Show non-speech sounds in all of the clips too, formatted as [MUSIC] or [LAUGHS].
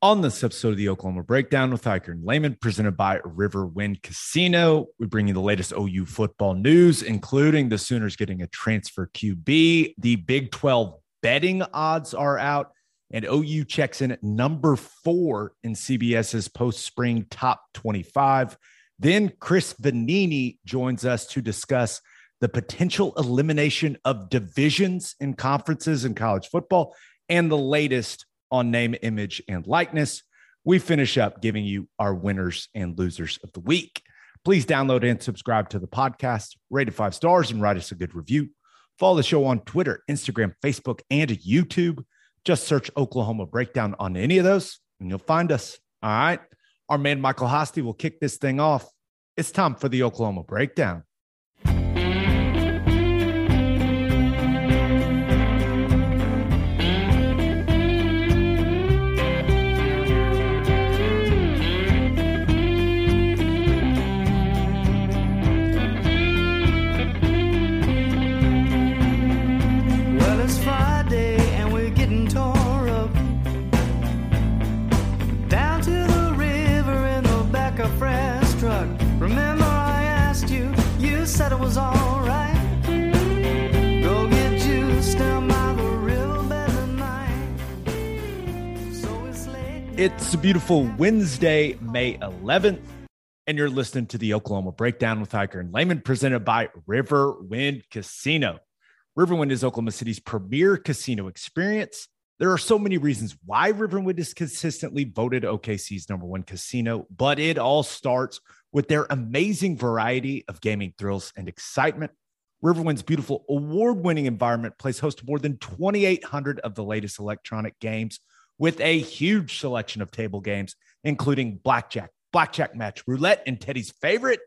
On this episode of the Oklahoma Breakdown with Ikard and Lehman, presented by Riverwind Casino, we bring you the latest OU football news, including the Sooners getting a transfer QB. The Big 12 betting odds are out, and OU checks in at number four in CBS's post spring top 25. Then Chris Vannini joins us to discuss the potential elimination of divisions in conferences in college football and the latest on name, image, and likeness. We finish up giving you our winners and losers of the week. Please download and subscribe to the podcast, rate it five stars, and write us a good review. Follow the show on Twitter, Instagram, Facebook, and YouTube. Just search Oklahoma Breakdown on any of those, and you'll find us. All right. Our man Michael Hosty will kick this thing off. It's time for the Oklahoma Breakdown. It's a beautiful Wednesday, May 11th, and you're listening to the Oklahoma Breakdown with Ikard and Lehman, presented by Riverwind Casino. Riverwind is Oklahoma City's premier casino experience. There are so many reasons why Riverwind is consistently voted OKC's number one casino, but it all starts with their amazing variety of gaming thrills and excitement. Riverwind's beautiful award winning environment plays host to more than 2,800 of the latest electronic games with a huge selection of table games, including blackjack, blackjack match, roulette, and Teddy's favorite,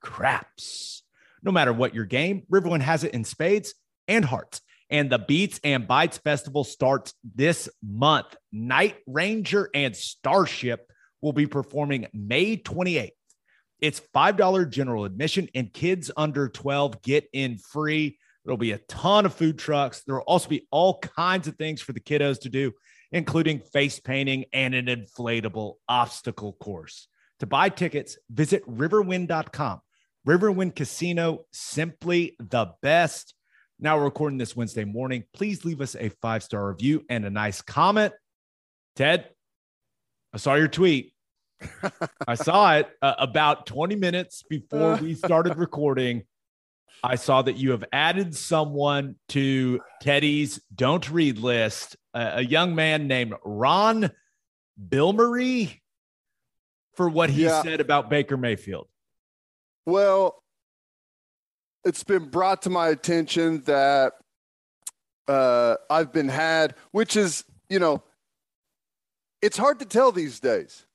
craps. No matter what your game, Riverwind has it in spades and hearts. And the Beats and Bites Festival starts this month. Night Ranger and Starship will be performing May 28th. It's $5 general admission, and kids under 12 get in free. There'll be a ton of food trucks. There will also be all kinds of things for the kiddos to do, including face painting and an inflatable obstacle course. To buy tickets, visit riverwind.com. Riverwind Casino, simply the best. Now we're recording this Wednesday morning. Please leave us a five star review and a nice comment. Ted, I saw your tweet. [LAUGHS] I saw it uh, about 20 minutes before we started recording. I saw that you have added someone to Teddy's don't read list, a, a young man named Ron Bilmery for what he Yeah. said about Baker Mayfield. Well, it's been brought to my attention that uh, I've been had, which is, you know, it's hard to tell these days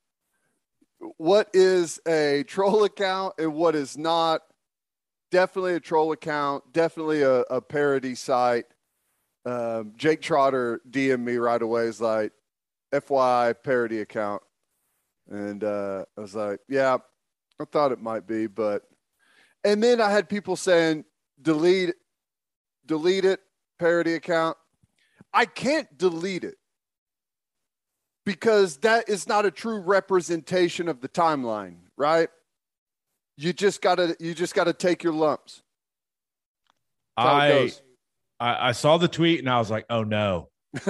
what is a troll account and what is not. Definitely a troll account, definitely a, a parody site. Um, Jake Trotter DM'd me right away. Is like, FYI parody account. And uh, I was like, yeah, I thought it might be, but and then I had people saying delete delete it, parody account. I can't delete it because that is not a true representation of the timeline, right? You just gotta you just gotta take your lumps. That's I. I I saw the tweet and I was like, oh no. [LAUGHS]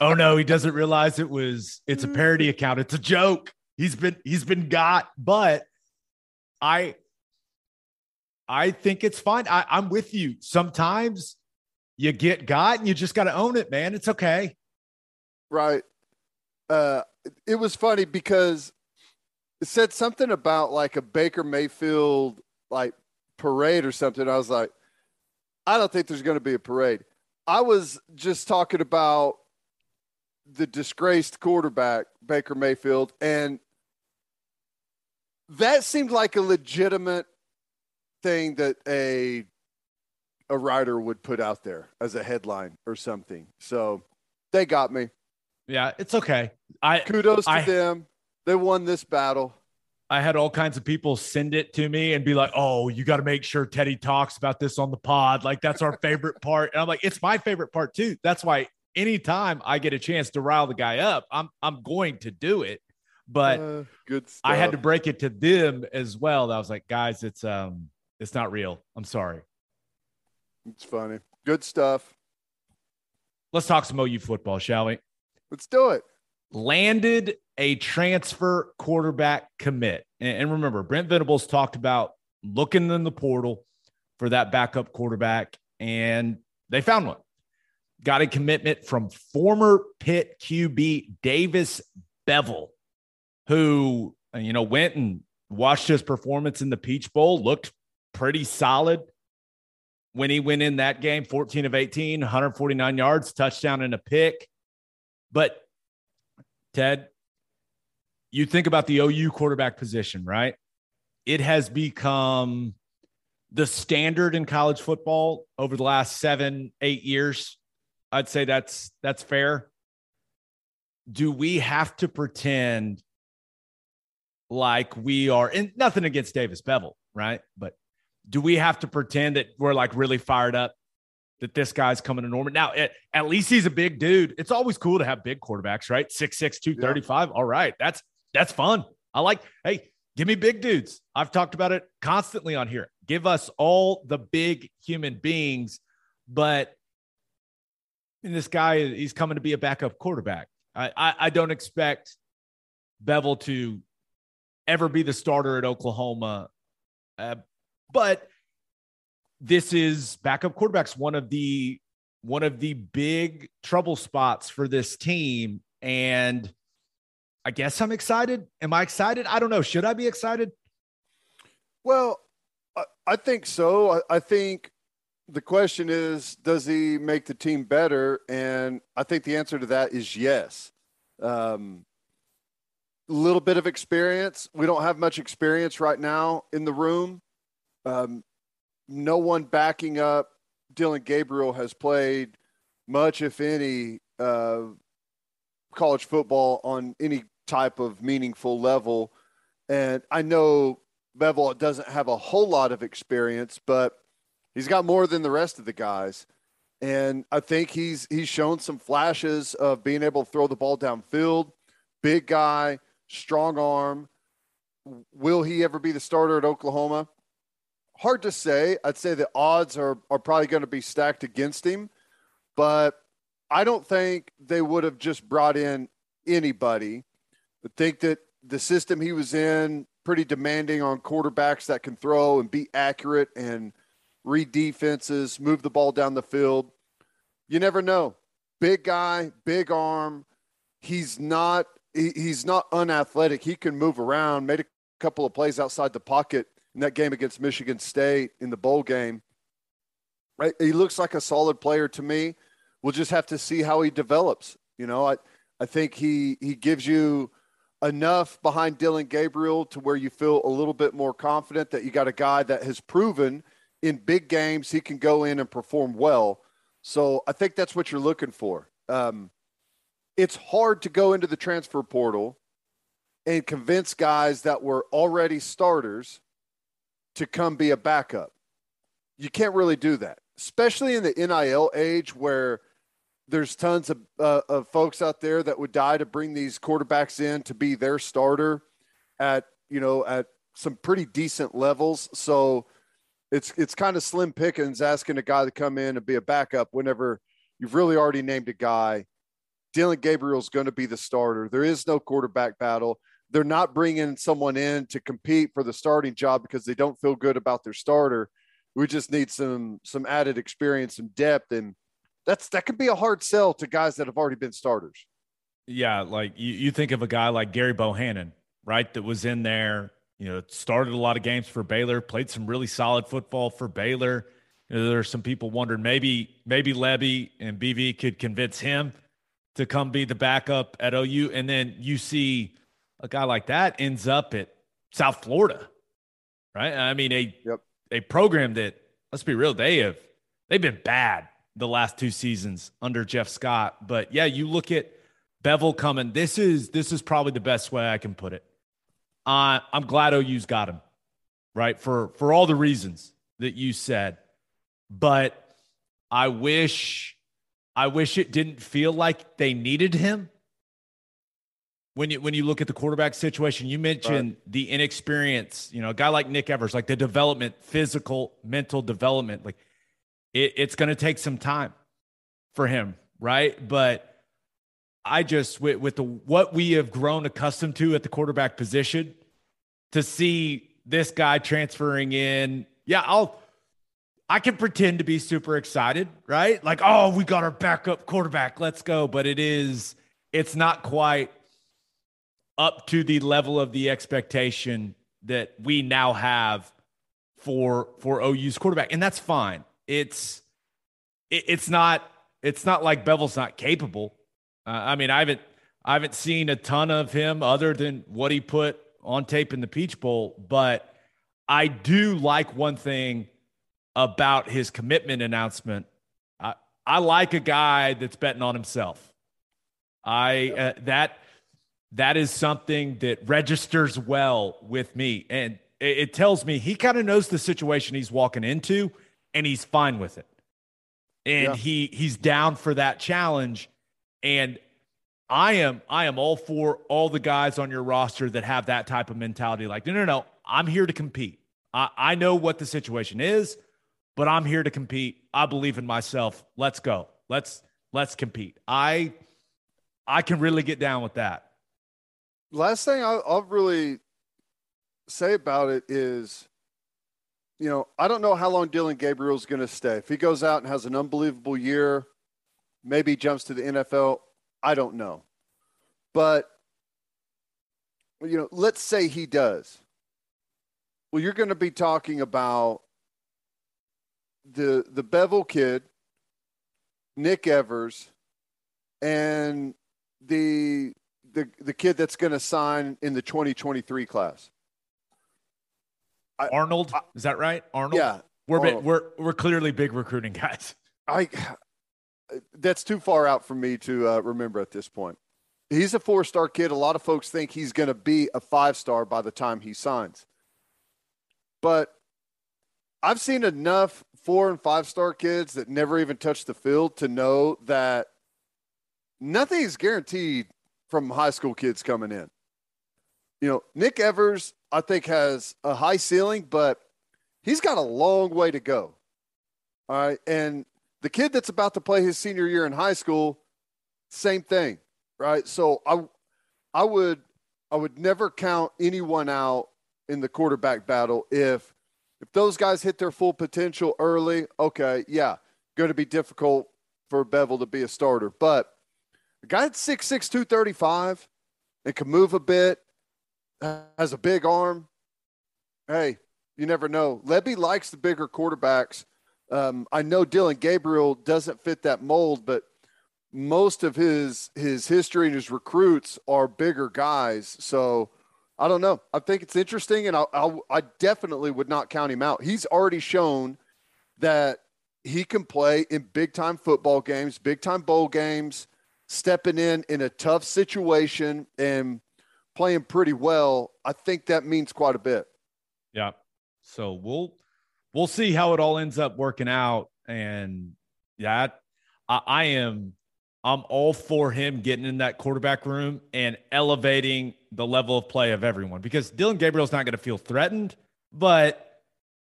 oh no, he doesn't realize it was it's a parody account. It's a joke. He's been he's been got, but I I think it's fine. I, I'm with you. Sometimes you get got and you just gotta own it, man. It's okay. right. Uh, it was funny because it said something about like a Baker Mayfield like parade or something. I was like, I don't think there's going to be a parade. I was just talking about the disgraced quarterback Baker Mayfield, and that seemed like a legitimate thing that a a writer would put out there as a headline or something. So they got me. Yeah, it's okay. I kudos to I, them. They won this battle. I had all kinds of people send it to me and be like, "Oh, you got to make sure Teddy talks about this on the pod. Like that's our favorite [LAUGHS] part." And I'm like, "It's my favorite part too." That's why anytime I get a chance to rile the guy up, I'm I'm going to do it. But uh, good stuff. I had to break it to them as well. I was like, "Guys, it's um it's not real. I'm sorry." It's funny. Good stuff. Let's talk some OU football, shall we? Let's do it. Landed a transfer quarterback commit. And, remember, Brent Venables talked about looking in the portal for that backup quarterback, and they found one. Got a commitment from former Pitt QB Davis Beville, who, you know, went and watched his performance in the Peach Bowl, looked pretty solid when he went in that game 14 of 18, 149 yards, touchdown and a pick. But Ted, you think about the OU quarterback position, right? It has become the standard in college football over the last seven, eight years. I'd say that's that's fair. Do we have to pretend like we are and nothing against Davis Beville, right? But do we have to pretend that we're like really fired up that this guy's coming to Norman? Now, at, at least he's a big dude. It's always cool to have big quarterbacks, right? 6'6, 235. Yeah. All right. That's that's fun. I like, hey, give me big dudes. I've talked about it constantly on here. Give us all the big human beings, but this guy, he's coming to be a backup quarterback. I, I, I don't expect Beville to ever be the starter at Oklahoma. Uh, but this is backup quarterbacks one of the one of the big trouble spots for this team and I guess I'm excited. Am I excited? I don't know. Should I be excited? Well, I, think so. I, I think the question is, does he make the team better? And I think the answer to that is yes. Um, a little bit of experience. We don't have much experience right now in the room. Um, no one backing up Dillon Gabriel has played much, if any, uh, college football on any type of meaningful level. And I know Beville doesn't have a whole lot of experience, but he's got more than the rest of the guys. And I think he's he's shown some flashes of being able to throw the ball downfield. Big guy, strong arm. Will he ever be the starter at Oklahoma? Hard to say. I'd say the odds are, are probably going to be stacked against him, but I don't think they would have just brought in anybody. I think that the system he was in, pretty demanding on quarterbacks that can throw and be accurate and read defenses, move the ball down the field. You never know. Big guy, big arm. He's not he, he's not unathletic. He can move around. Made a couple of plays outside the pocket in that game against Michigan State in the bowl game. Right? He looks like a solid player to me. We'll just have to see how he develops. You know, I I think he he gives you enough behind Dillon Gabriel to where you feel a little bit more confident that you got a guy that has proven in big games he can go in and perform well. So I think that's what you're looking for. Um, it's hard to go into the transfer portal and convince guys that were already starters to come be a backup. You can't really do that, especially in the NIL age where there's tons of, uh, of folks out there that would die to bring these quarterbacks in to be their starter at you know at some pretty decent levels. So it's it's kind of slim pickings asking a guy to come in and be a backup whenever you've really already named a guy. Dillon Gabriel's going to be the starter. There is no quarterback battle. They're not bringing someone in to compete for the starting job because they don't feel good about their starter. We just need some some added experience and depth and that's that could be a hard sell to guys that have already been starters. Yeah, like you, you think of a guy like Gerry Bohanon, right? That was in there, you know, started a lot of games for Baylor, played some really solid football for Baylor. You know, there are some people wondering maybe maybe Lebby and BV could convince him to come be the backup at OU. And then you see a guy like that ends up at South Florida, right? I mean, a Yep. a program that let's be real, they have they've been bad the last two seasons under Jeff Scott. But yeah, you look at Beville coming. This is this is probably the best way I can put it. Uh, I'm glad OU's got him, right? For for all the reasons that you said. But I wish I wish it didn't feel like they needed him. When you when you look at the quarterback situation, you mentioned the inexperience, you know, a guy like Nick Evers, like the development, physical, mental development, like it, it's going to take some time for him, right? But I just with, with the what we have grown accustomed to at the quarterback position, to see this guy transferring in, yeah, I'll I can pretend to be super excited, right? Like, oh, we got our backup quarterback, let's go. But it is, it's not quite up to the level of the expectation that we now have for for OU's quarterback, and that's fine. It's it, it's not it's not like Beville's not capable. Uh, I mean, I haven't I haven't seen a ton of him other than what he put on tape in the Peach Bowl, but I do like one thing about his commitment announcement. I, I like a guy that's betting on himself. I uh, that that is something that registers well with me, and it, it tells me he kind of knows the situation he's walking into, and he's fine with it, and Yeah. he he's down for that challenge, and I am I am all for all the guys on your roster that have that type of mentality. Like, no, no, no, I'm here to compete. I, I know what the situation is, but I'm here to compete. I believe in myself. Let's go. Let's let's compete. I I can really get down with that. Last thing I'll, I'll really say about it is, you know, I don't know how long Dillon Gabriel's going to stay. If he goes out and has an unbelievable year, maybe jumps to the NFL. I don't know. But, you know, let's say he does. Well, you're going to be talking about the the Beville kid, Nick Evers, and the the the kid that's going to sign in the 2023 class. I- Arnold, is that right? Arnold. Yeah, we're big, Arnold. we're we're clearly big recruiting guys. I that's too far out for me to uh, remember at this point. He's a four-star kid. A lot of folks think he's going to be a five-star by the time he signs. But I've seen enough four and five-star kids that never even touch the field to know that nothing is guaranteed from high school kids coming in. You know, Nick Evers, I think, has a high ceiling, but he's got a long way to go. All right. And the kid that's about to play his senior year in high school, same thing. Right. So I I would I would never count anyone out in the quarterback battle if if those guys hit their full potential early, okay, yeah, going to be difficult for Beville to be a starter. But a guy that's 6'6", 235 and can move a bit, has a big arm. Hey, you never know. Lebby likes the bigger quarterbacks. Um, I know Dillon Gabriel doesn't fit that mold, but most of his his history and his recruits are bigger guys. So I don't know. I think it's interesting, and I, I, I definitely would not count him out. He's already shown that he can play in big time football games, big time bowl games, stepping in in a tough situation and playing pretty well. I think that means quite a bit. Yeah. So we'll we'll see how it all ends up working out. And yeah, I, I am I'm all for him getting in that quarterback room and elevating the level of play of everyone because Dillon Gabriel's not going to feel threatened, but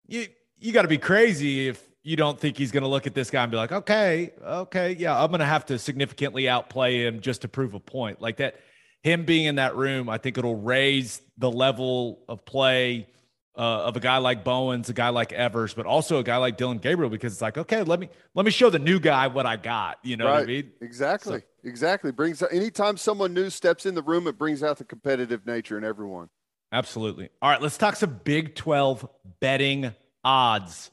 you you got to be crazy if you don't think he's going to look at this guy and be like, okay, okay, yeah, I'm going to have to significantly outplay him just to prove a point. Like that, him being in that room, I think it'll raise the level of play uh, of a guy like Bowens, a guy like Evers, but also a guy like Dillon Gabriel because it's like, okay, let me let me show the new guy what I got. You know what I mean? Exactly. exactly. Brings anytime someone new steps in the room, it brings out the competitive nature in everyone. Absolutely. All right, let's talk some Big 12 betting odds.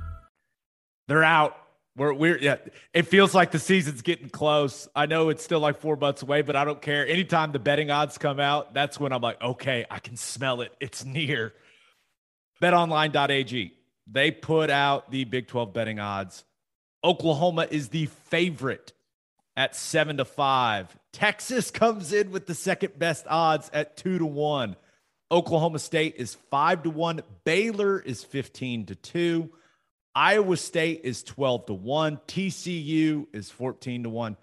They're out. We're we're yeah. It feels like the season's getting close. I know it's still like four months away, but I don't care. Anytime the betting odds come out, that's when I'm like, okay, I can smell it. It's near. BetOnline.ag. They put out the Big 12 betting odds. Oklahoma is the favorite at seven to five. Texas comes in with the second best odds at two to one. Oklahoma State is five to one. Baylor is 15 to two. Iowa State is 12 to 1. TCU is 14 to 1.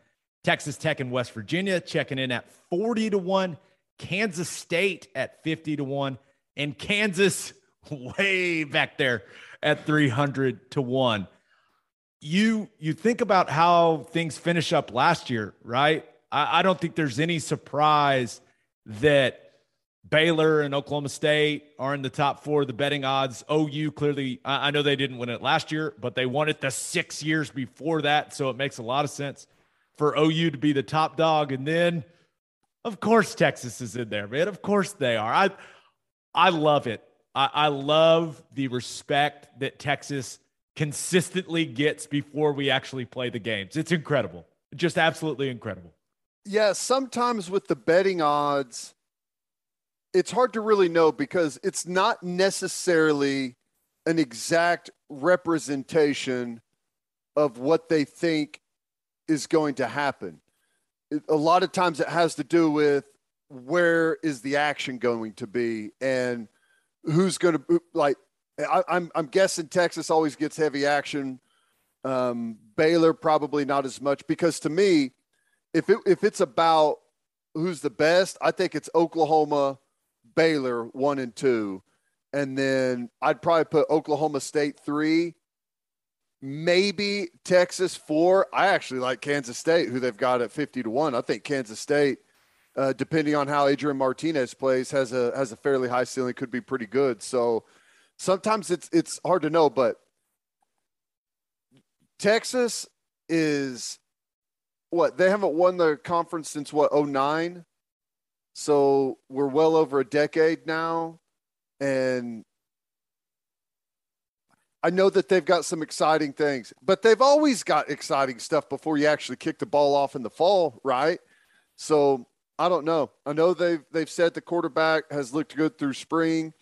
Texas Tech and West Virginia checking in at 40 to 1. Kansas State at 50 to 1. And Kansas [LAUGHS] way back there at 300 to 1. You you think about how things finish up last year, right? I, I don't think there's any surprise that Baylor and Oklahoma State are in the top four of the betting odds. OU clearly, I know they didn't win it last year, but they won it the six years before that. So it makes a lot of sense for OU to be the top dog. And then, of course, Texas is in there, man. Of course they are. I, I love it. I, I love the respect that Texas consistently gets before we actually play the games. It's incredible. Just absolutely incredible. Yeah, sometimes with the betting odds, it's hard to really know because it's not necessarily an exact representation of what they think is going to happen. It, a lot of times it has to do with where is the action going to be and who's going to like I, am I'm, I'm guessing Texas always gets heavy action. Um, Baylor probably not as much because to me, if it, if it's about who's the best, I think it's Oklahoma, Baylor one and two, and then I'd probably put Oklahoma State three, maybe Texas four. I actually like Kansas State, who they've got at fifty to one. I think Kansas State, uh, depending on how Adrian Martinez plays, has a has a fairly high ceiling, could be pretty good. So sometimes it's it's hard to know, but Texas is what they haven't won the conference since what 09 so we're well over a decade now. And I know that they've got some exciting things, but they've always got exciting stuff before you actually kick the ball off in the fall, right? So I don't know. I know they've they've said the quarterback has looked good through spring.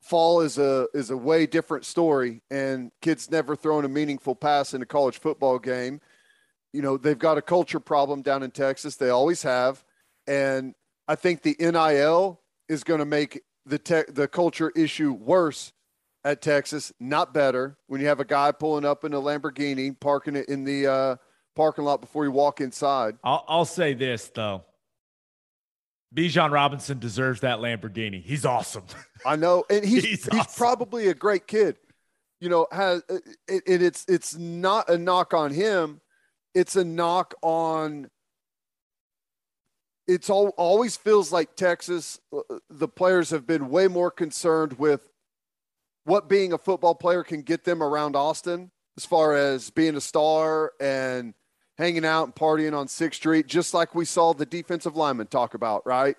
Fall is a is a way different story, and kids never thrown a meaningful pass in a college football game. You know they've got a culture problem down in Texas. They always have. And I think the NIL is going to make the te- the culture issue worse at Texas, not better. When you have a guy pulling up in a Lamborghini, parking it in the uh, parking lot before you walk inside. I'll, I'll say this though. Bijan Robinson deserves that Lamborghini. He's awesome. [LAUGHS] I know, and he's he's, he's, awesome. probably a great kid. You know, has it, it, it's it's not a knock on him. It's a knock on it's all, always feels like Texas, uh, the players have been way more concerned with what being a football player can get them around Austin as far as being a star and hanging out and partying on Sixth Street, just like we saw the defensive lineman talk about, right?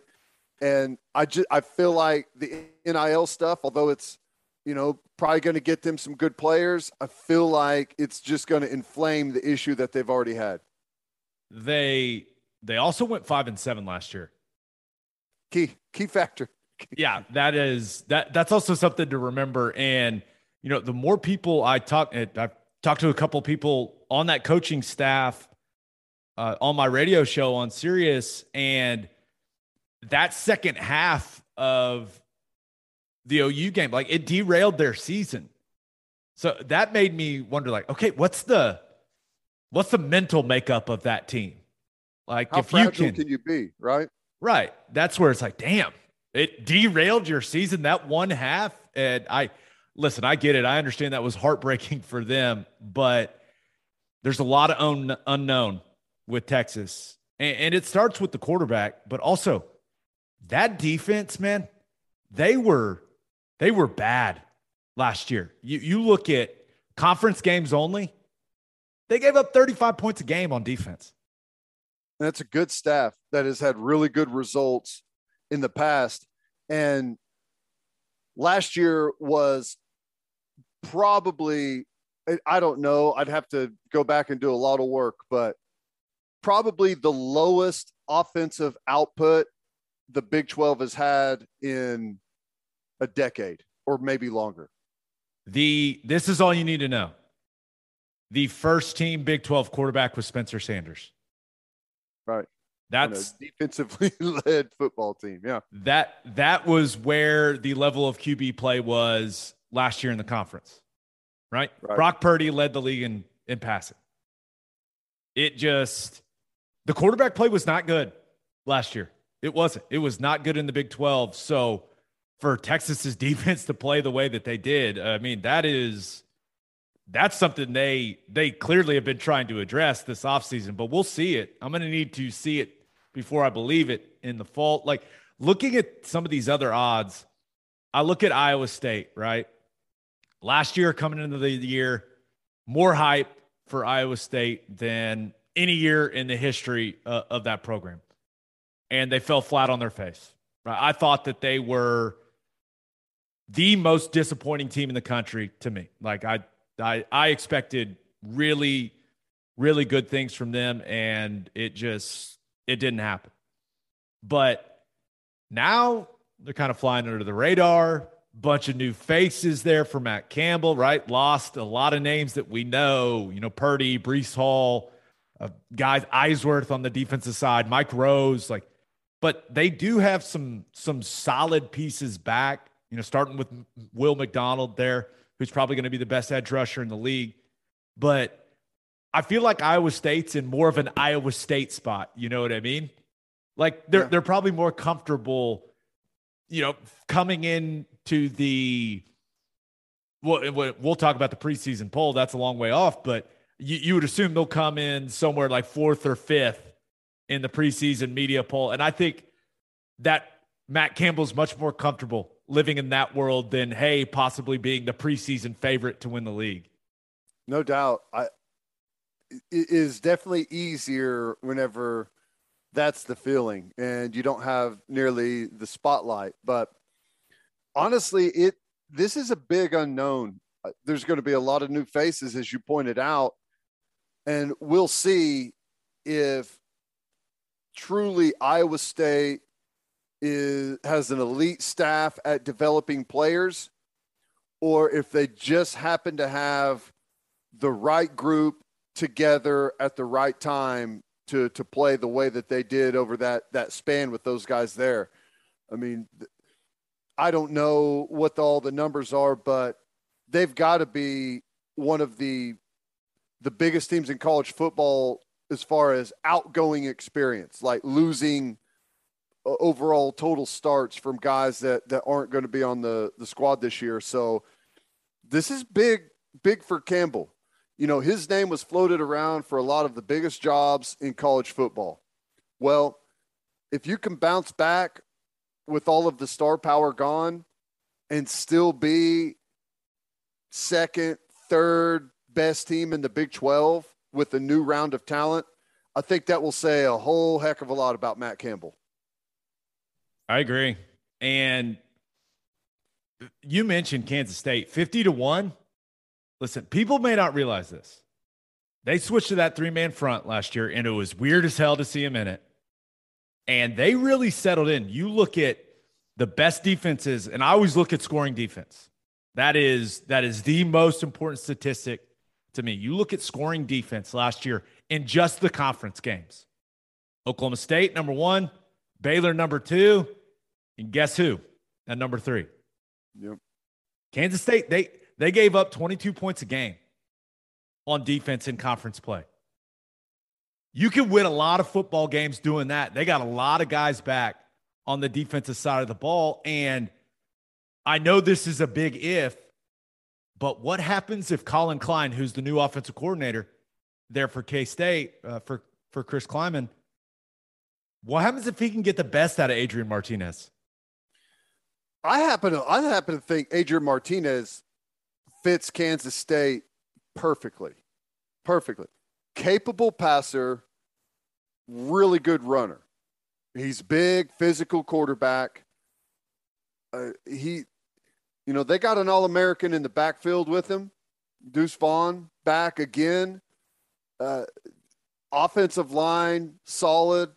And I just I feel like the NIL stuff, although it's you know probably going to get them some good players, I feel like it's just going to inflame the issue that they've already had. They they also went five and seven last year. Key key factor. [LAUGHS] yeah, that is that. That's also something to remember. And you know, the more people I talk, I've talked to a couple people on that coaching staff uh, on my radio show on Sirius, and that second half of the OU game, like it derailed their season. So that made me wonder, like, okay, what's the what's the mental makeup of that team? Like, How if you fragile can, can you be, right? right? That's where it's like, damn, it derailed your season that one half. And I listen, I get it. I understand that was heartbreaking [LAUGHS] for them, but there's a lot of un- unknown with Texas, and, and it starts with the quarterback, but also that defense, man. They were they were bad last year. You you look at conference games only, they gave up 35 points a game on defense. And that's a good staff that has had really good results in the past. And last year was probably, I don't know, I'd have to go back and do a lot of work, but probably the lowest offensive output the Big 12 has had in a decade or maybe longer. The this is all you need to know. The first team Big 12 quarterback was Spencer Sanders. Right. That's defensively [LAUGHS] led football team. Yeah. that that was where the level of QB play was last year in the conference. Right? Right. Brock Purdy led the league in in passing. It just the quarterback play was not good last year. It wasn't. It was not good in the Big 12. So for Texas's [LAUGHS] defense to play the way that they did, I mean, that is that's something they they clearly have been trying to address this offseason, but we'll see it. I'm going to need to see it before I believe it in the fall. Like looking at some of these other odds, I look at Iowa State, right? Last year coming into the year, more hype for Iowa State than any year in the history uh, of that program. And they fell flat on their face. Right? I thought that they were the most disappointing team in the country to me. Like I I I expected really really good things from them and it just it didn't happen. But now they're kind of flying under the radar. Bunch of new faces there for Matt Campbell, right? Lost a lot of names that we know, you know, Purdy, Breece Hall, uh, guys, Eisworth on the defensive side, Mike Rose, like, but they do have some some solid pieces back. You know, starting with Will McDonald there, who's probably going to be the best edge rusher in the league. But I feel like Iowa State's in more of an Iowa State spot. You know what I mean? Like they're Yeah. they're probably more comfortable, you know, coming in to the. Well, we'll talk about the preseason poll. That's a long way off, but you, you would assume they'll come in somewhere like fourth or fifth in the preseason media poll. And I think that Matt Campbell's much more comfortable living in that world than, hey, possibly being the preseason favorite to win the league. No doubt. I it is definitely easier whenever that's the feeling and you don't have nearly the spotlight. But honestly, it this is a big unknown. Uh, There's going to be a lot of new faces, as you pointed out, and we'll see if truly Iowa State is has an elite staff at developing players, or if they just happen to have the right group together at the right time to to play the way that they did over that that span with those guys there. I mean, I don't know what the, all the numbers are, but they've got to be one of the the biggest teams in college football as far as outgoing experience, like losing overall total starts from guys that that aren't going to be on the the squad this year. So this is big big for Campbell. You know, his name was floated around for a lot of the biggest jobs in college football. Well, if you can bounce back with all of the star power gone and still be second, third best team in the Big 12 with a new round of talent, I think that will say a whole heck of a lot about Matt Campbell. I agree. And you mentioned Kansas State 50 to 1. Listen, people may not realize this. They switched to that three man front last year, and it was weird as hell to see them in it. And they really settled in. You look at the best defenses, and I always look at scoring defense. That is that is the most important statistic to me. You look at scoring defense last year in just the conference games. Oklahoma State number 1, Baylor number 2, and guess who? At number 3. Yep. Kansas State they they gave up 22 points a game on defense in conference play. You can win a lot of football games doing that. They got a lot of guys back on the defensive side of the ball and I know this is a big if, but what happens if Collin Klein, who's the new offensive coordinator there for K State, uh, for, for Chris Klieman, what happens if he can get the best out of Adrian Martinez? I happen to I happen to think Adrian Martinez fits Kansas State perfectly. Perfectly. Capable passer, really good runner. He's big, physical quarterback. Uh, he you know, they got an All American in the backfield with him. Deuce Vaughn back again. Uh, offensive line solid,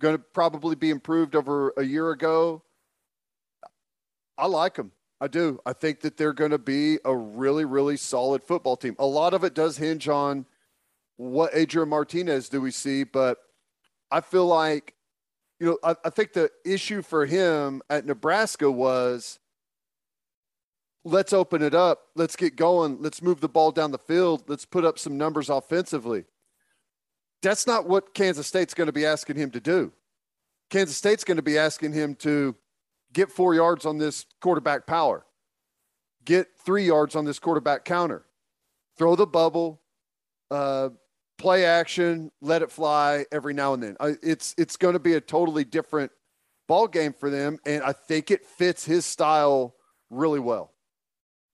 going to probably be improved over a year ago. I like them. I do. I think that they're going to be a really, really solid football team. A lot of it does hinge on what Adrian Martinez do we see, but I feel like, you know, I, I think the issue for him at Nebraska was let's open it up. Let's get going. Let's move the ball down the field. Let's put up some numbers offensively. That's not what Kansas State's going to be asking him to do. Kansas State's going to be asking him to get four yards on this quarterback power, get three yards on this quarterback counter, throw the bubble, uh, play action, let it fly every now and then. it's it's going to be a totally different ball game for them, and I think it fits his style really well.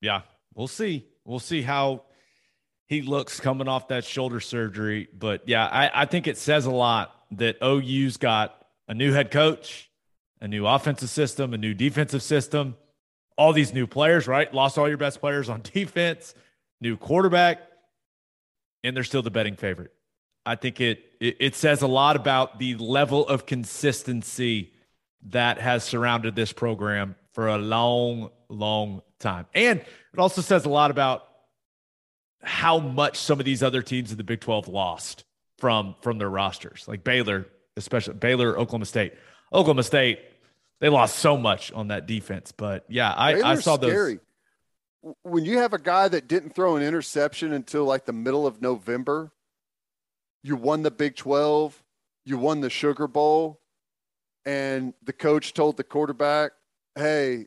Yeah, we'll see. We'll see how he looks coming off that shoulder surgery. But yeah, I, I think it says a lot that OU's got a new head coach, a new offensive system, a new defensive system, all these new players, right? Lost all your best players on [LAUGHS] defense, new quarterback, and they're still the betting favorite. I think it, it, it says a lot about the level of consistency that has surrounded this program for a long, long time. And it also says a lot about how much some of these other teams in the Big 12 lost from from their rosters. Like Baylor, especially Baylor, Oklahoma State. Oklahoma State, they lost so much on that defense. But yeah, I, I saw scary. those. When you have a guy that didn't throw an interception until like the middle of November, you won the Big 12, you won the Sugar Bowl, and the coach told the quarterback, hey,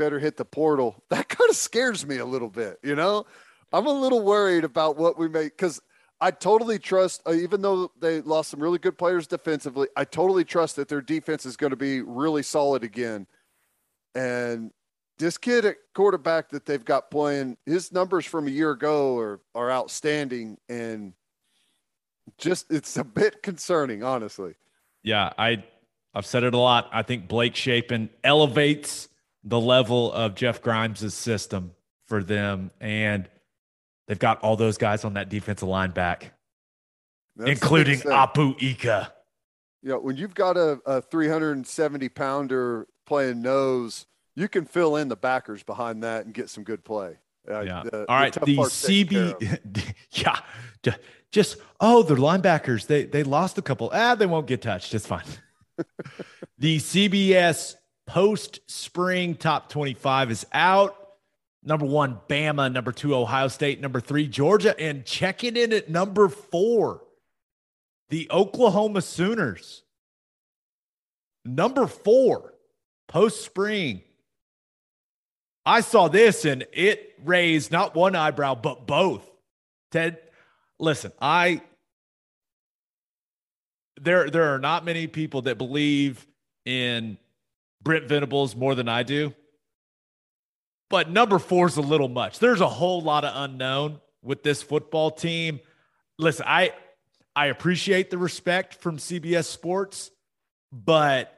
better hit the portal. [LAUGHS] That kind of scares me a little bit, you know? I'm a little worried about what we make because I totally trust, uh, even though they lost some really good players defensively, I totally trust that their defense is going to be really solid again. And this kid at quarterback that they've got playing, his numbers from a year ago are, are outstanding. And just, it's a bit concerning, honestly. Yeah. I, I've said it a lot. I think Blake Shapen elevates the level of Jeff Grimes' system for them. And they've got all those guys on that defensive line back, That's including Apu Ika. Yeah, when you've got a, a 370 pounder playing nose, you can fill in the backers behind that and get some good play. Uh, yeah. The, all right. The, the CB, [LAUGHS] yeah, just oh, they're linebackers. They they lost a couple. Ah, they won't get touched. It's fine. [LAUGHS] the CBS post spring top 25 is out. Number one, Bama. Number two, Ohio State. Number three, Georgia. And checking in at number four, the Oklahoma Sooners. Number four, post spring. I saw this and it raised not one eyebrow, but both. Ted, listen, I there there are not many people that believe in Brent Venables more than I do. But number four is a little much. There's a whole lot of unknown with this football team. Listen, I I appreciate the respect from CBS Sports, but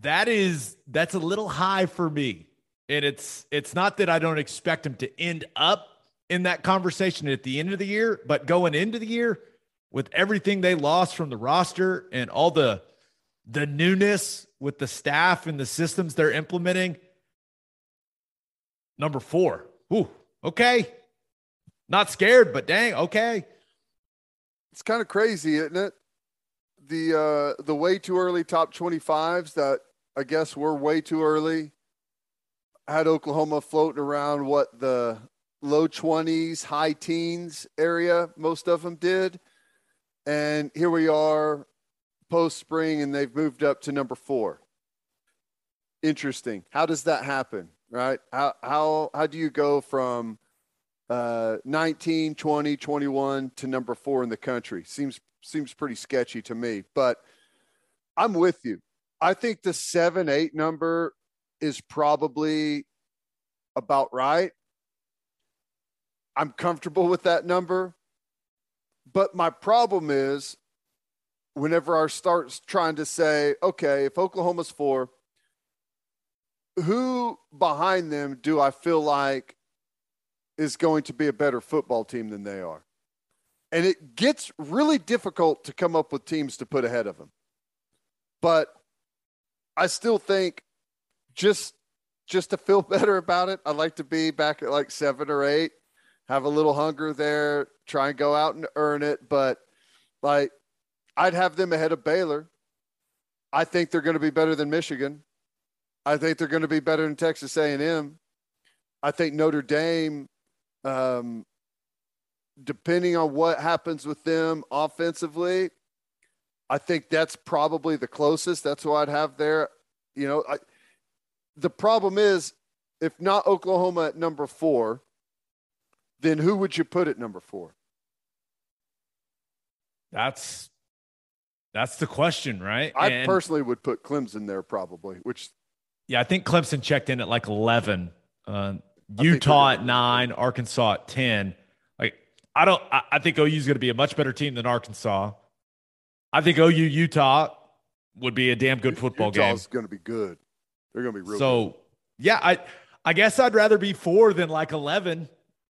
that is that's a little high for me. And it's it's not that I don't expect them to end up in that conversation at the end of the year, but going into the year, with everything they lost from the roster and all the the newness with the staff and the systems they're implementing, number four. Ooh, okay. Not scared, but dang, okay. It's kind of crazy, isn't it? The uh, the way too early top 25s that I guess were way too early had Oklahoma floating around what the low 20s, high teens area, most of them did. And here we are post spring, and they've moved up to number four. Interesting. How does that happen, right? How, how, how do you go from uh, 19, 20, 21 to number four in the country? Seems, seems pretty sketchy to me, but I'm with you. I think the seven, eight number is probably about right. I'm comfortable with that number. But my problem is whenever our starts trying to say, okay, if Oklahoma's four, who behind them do I feel like is going to be a better football team than they are? And it gets really difficult to come up with teams to put ahead of them. But I still think just just to feel [LAUGHS] better about it, I'd like to be back at like seven or eight, have a little hunger there, try and go out and earn it. But like, I'd have them ahead of Baylor. I think they're going to be better than Michigan. I think they're going to be better than Texas A&M. I think Notre Dame, um, depending on what happens with them offensively, I think that's probably the closest. That's what I'd have there. You know, I, the problem is, if not Oklahoma at number four, then who would you put at number four? That's that's the question, right? I And- personally would put Clemson there probably, which Yeah, I think Clemson checked in at like 11. Uh, Utah at nine, Arkansas at 10. Like, I don't, I, I think OU is going to be a much better team than Arkansas. I think OU Utah would be a damn good football Utah's game. going to be good. They're going to be real. So, yeah, I, I guess I'd rather be four than like 11,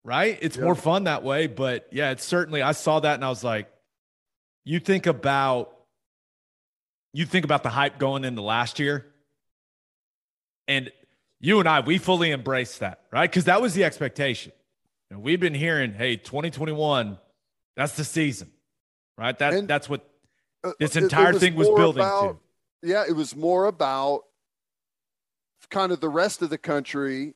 right? It's more fun that way. But yeah, it's certainly, I saw that and I was like, you think about, you think about the hype going into last year. And you and I, we fully embraced that, right? Because that was the expectation. And we've been hearing, hey, 2021, that's the season, right? That And- that's what Uh, this entire thing was building about- to. Yeah, it was more about kind of the rest of the country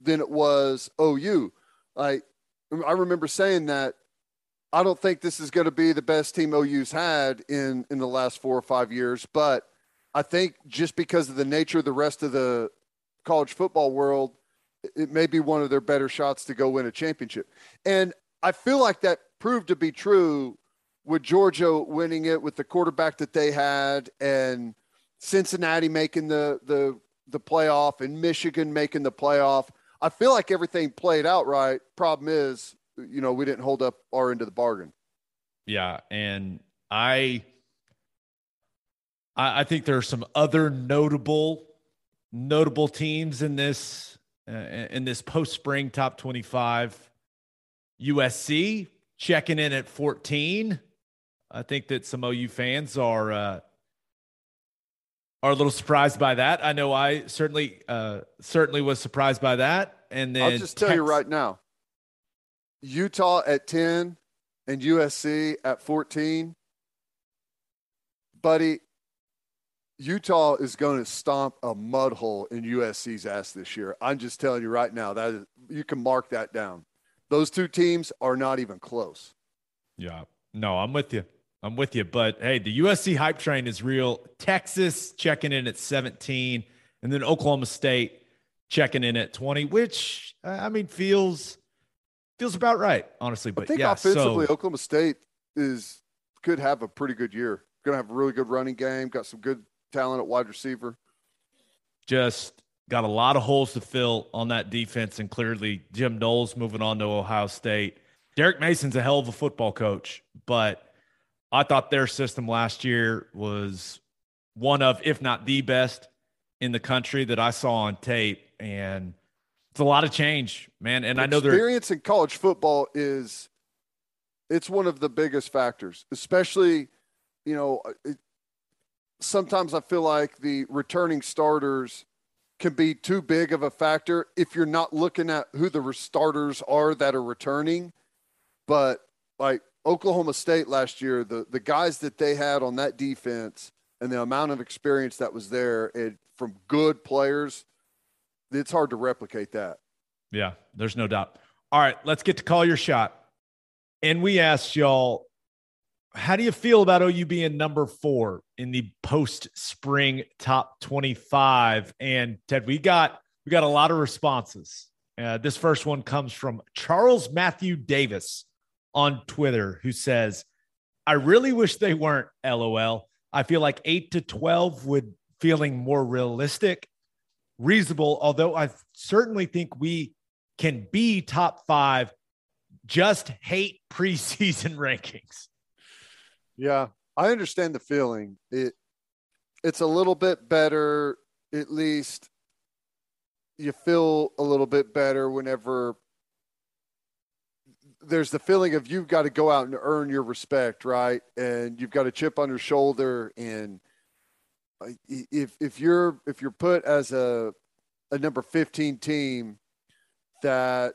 than it was OU. Like I remember saying that I don't think this is going to be the best team OU's had in in the last four or five years, but I think just because of the nature of the rest of the college football world, it may be one of their better shots to go win a championship. And I feel like that proved to be true with Georgia winning it with the quarterback that they had and Cincinnati making the the the playoff and Michigan making the playoff. I feel like everything played out right. Problem is, you know, we didn't hold up our end of the bargain. Yeah, and I, I, I think there are some other notable, notable teams in this uh, in this post spring top twenty five. USC checking in at fourteen. I think that some OU fans are uh, are a little surprised by that. I know I certainly uh, certainly was surprised by that. And then I'll just tell you right now, Utah at 10 and USC at 14. Buddy, Utah is going to stomp a mud hole in USC's ass this year. I'm just telling you right now that is, you can mark that down. Those two teams are not even close. Yeah. No, I'm with you. I'm with you. But hey, the USC hype train is real. Texas checking in at 17, and then Oklahoma State checking in at 20, which I mean feels feels about right, honestly. But I think yeah, offensively, so Oklahoma State is could have a pretty good year. Going to have a really good running game. Got some good talent at wide receiver. just got a lot of holes to fill on that defense, and clearly Jim Knowles moving on to Ohio State. Derek Mason's a hell of a football coach, but I thought their system last year was one of, if not the best in the country that I saw on tape. And a lot of change, man. And I know they're experience in college football is it's one of the biggest factors, especially you know. It, sometimes I feel like the returning starters can be too big of a factor if you're not looking at who the starters are that are returning. But like Oklahoma State last year, the the guys that they had on that defense and the amount of experience that was there it, from good players, it's hard to replicate that. Yeah, there's no doubt. All right, let's get to call your shot. And we asked y'all, how do you feel about OU being number four in the post spring top 25? And Ted, we got we got a lot of responses. Uh, this first one comes from Charles Matthew Davis on Twitter, who says, I really wish they weren't LOL. I feel like eight to 12 would feeling more realistic, reasonable, although I certainly think we can be top five. Just hate [LAUGHS] preseason rankings. Yeah, I understand the feeling. It it's a little bit better, at least you feel a little bit better whenever there's the feeling of you've got to go out and earn your respect, right? And you've got a chip on your shoulder. And if if you're if you're put as a a number 15 team, that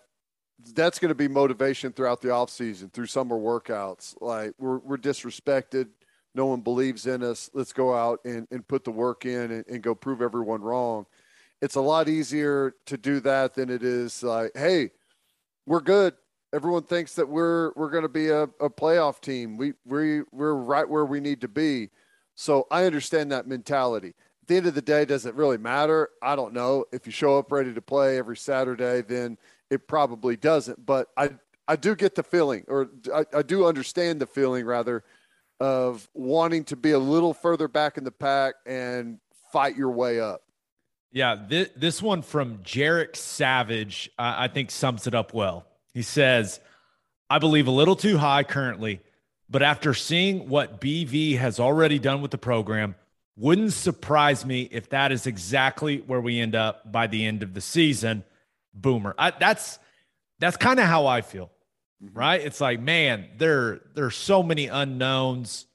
that's going to be motivation throughout the offseason through summer workouts. Like we're we're disrespected. No one believes in us. Let's go out and, and put the work in and, and go prove everyone wrong. It's a lot easier to do that than it is like, hey, we're good everyone thinks that we're we're going to be a, a playoff team. We we we're right where we need to be. So I understand that mentality. At the end of the day, does it really matter? I don't know. If you show up ready to play every Saturday, then it probably doesn't. But I I do get the feeling, or I, I do understand the feeling rather, of wanting to be a little further back in the pack and fight your way up. Yeah, this, this one from Jarek Savage, uh, I think sums it up well. He says, I believe a little too high currently, but after seeing what BV has already done with the program, wouldn't surprise me if that is exactly where we end up by the end of the season. Boomer. I, that's that's kind of how I feel. Mm-hmm. Right? It's like, man, there there's so many unknowns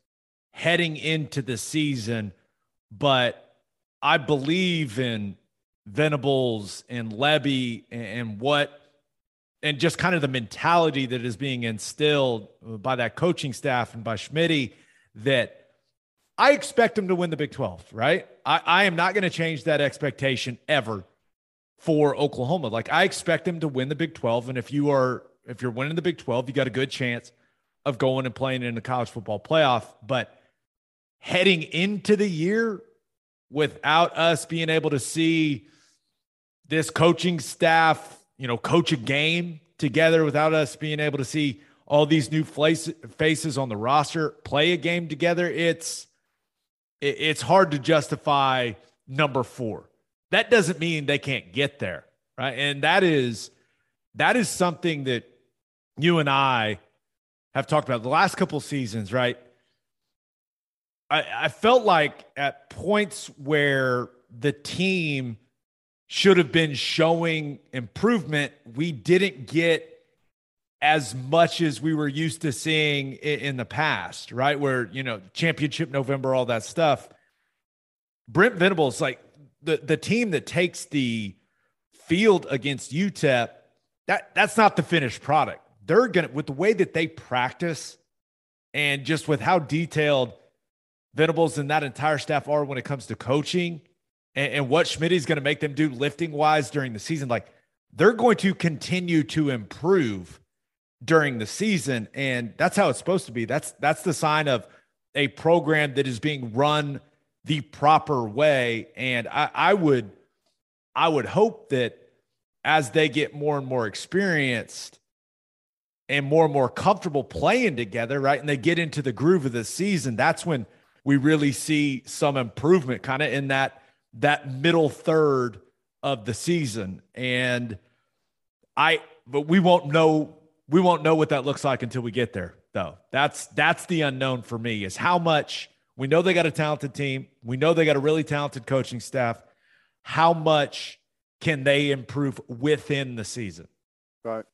heading into the season, but I believe in Venables and and, and what and just kind of the mentality that is being instilled by that coaching staff and by Schmidt that I expect them to win the Big 12, right? I, I am not going to change that expectation ever for Oklahoma. Like I expect them to win the Big 12. And if you are if you're winning the Big 12, you got a good chance of going and playing in the college football playoff. But heading into the year without us being able to see this coaching staff you know, coach a game together without us being able to see all these new faces on the roster play a game together. It's it's hard to justify number four. That doesn't mean they can't get there, right? And that is that is something that you and I have talked about the last couple seasons, right? I, I felt like at points where the team – should have been showing improvement. We didn't get as much as we were used to seeing in the past, right? Where, you know, championship November, all that stuff. Brent Venables, like the, the team that takes the field against UTEP, that that's not the finished product. They're gonna with the way that they practice and just with how detailed Venables and that entire staff are when it comes to coaching and, and what Schmidt is going to make them do lifting wise during the season, like they're going to continue to improve during the season. And that's how it's supposed to be. That's that's the sign of a program that is being run the proper way. And I, I would I would hope that as they get more and more experienced and more and more comfortable playing together, right? And they get into the groove of the season, that's when we really see some improvement kind of in that that middle third of the season. And I, but we won't know, we won't know what that looks like until we get there, though. That's, that's the unknown for me is how much we know they got a talented team. We know they got a really talented coaching staff. How much can they improve within the season? Right.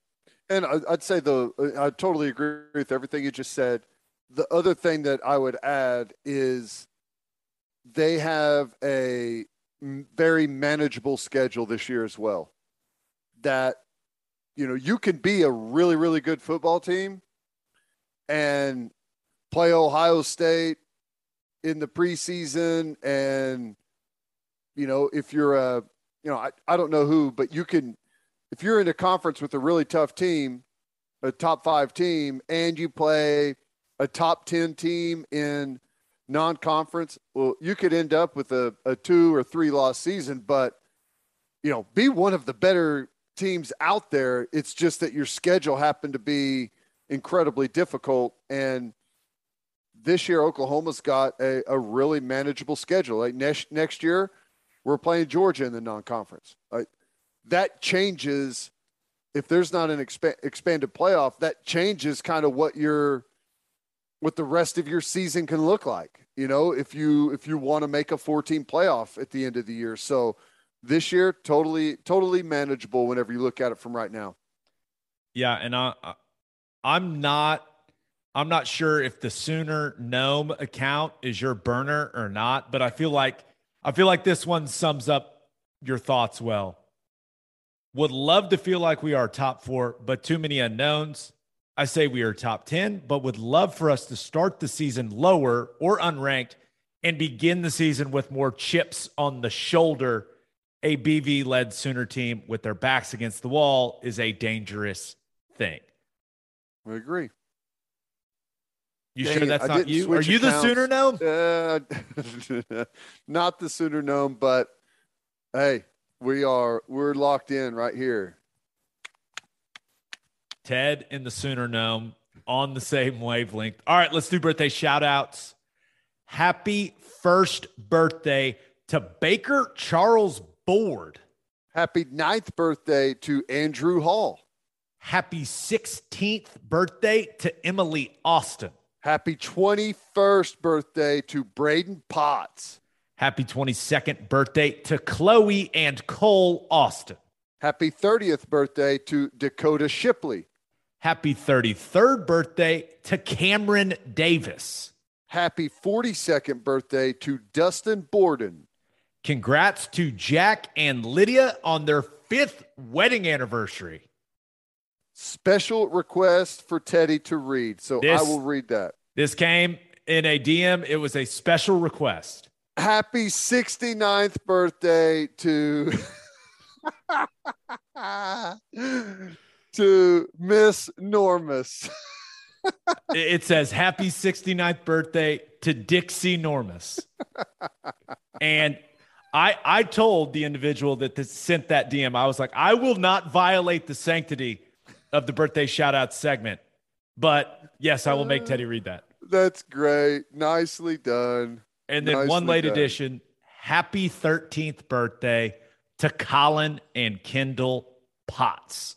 And I'd say the, I totally agree with everything you just said. The other thing that I would add is they have a very manageable schedule this year as well. That you know you can be a really really good football team and play Ohio State in the preseason and you know if you're a you know I, I don't know who but you can if you're in a conference with a really tough team a top five team and you play a top 10 team in non-conference well you could end up with a, a two or three loss season but you know be one of the better teams out there. It's just that your schedule happened to be incredibly difficult and this year oklahoma's got a, a really manageable schedule. Like next, next year we're playing georgia in the non-conference. Like that changes if there's not an expa- expanded playoff that changes kind of what your what the rest of your season can look like you know if you if you want to make a 14 playoff at the end of the year so this year totally totally manageable whenever you look at it from right now Yeah, and I, I'm not I'm not sure if the Sooner Gnome account is your burner or not, but I feel like I feel like this one sums up your thoughts well. Would love to feel like we are top four, but too many unknowns. I say we are top 10, but would love for us to start the season lower or unranked and begin the season with more chips on the shoulder. A BV led Sooner team with their backs against the wall is a dangerous thing. i agree You Dang sure it, that's I not you? Are you the. Sooner gnome? Uh, [LAUGHS] not the Sooner Gnome, but hey, we are we're locked in right here. Ted and the Sooner Gnome on the same wavelength. All right, let's do birthday shout outs. Happy first birthday to Baker Charles Board. Happy ninth birthday to Andrew Hall. Happy 16th birthday to Emily Austin. Happy 21st birthday to Braden Potts. Happy 22nd birthday to Chloe and Cole Austin. Happy 30th birthday to Dakota Shipley. Happy 33rd birthday to Cameron Davis. Happy 42nd birthday to Dustin Borden. Congrats to Jack and Lydia on their fifth wedding anniversary. Special request for Teddy to read. So This- I will read that. This came in a DM. It was a special request. Happy 69th birthday to [LAUGHS] [LAUGHS] to Miss Normus. [LAUGHS] It says happy 69th birthday to Dixie Normus. And I I told the individual that this sent that DM, I was like, I will not violate the sanctity of the birthday shout out segment. But yes, I will make Teddy read that. That's great. Nicely done. And then one late done. edition, happy 13th birthday to Colin and Kendall Potts.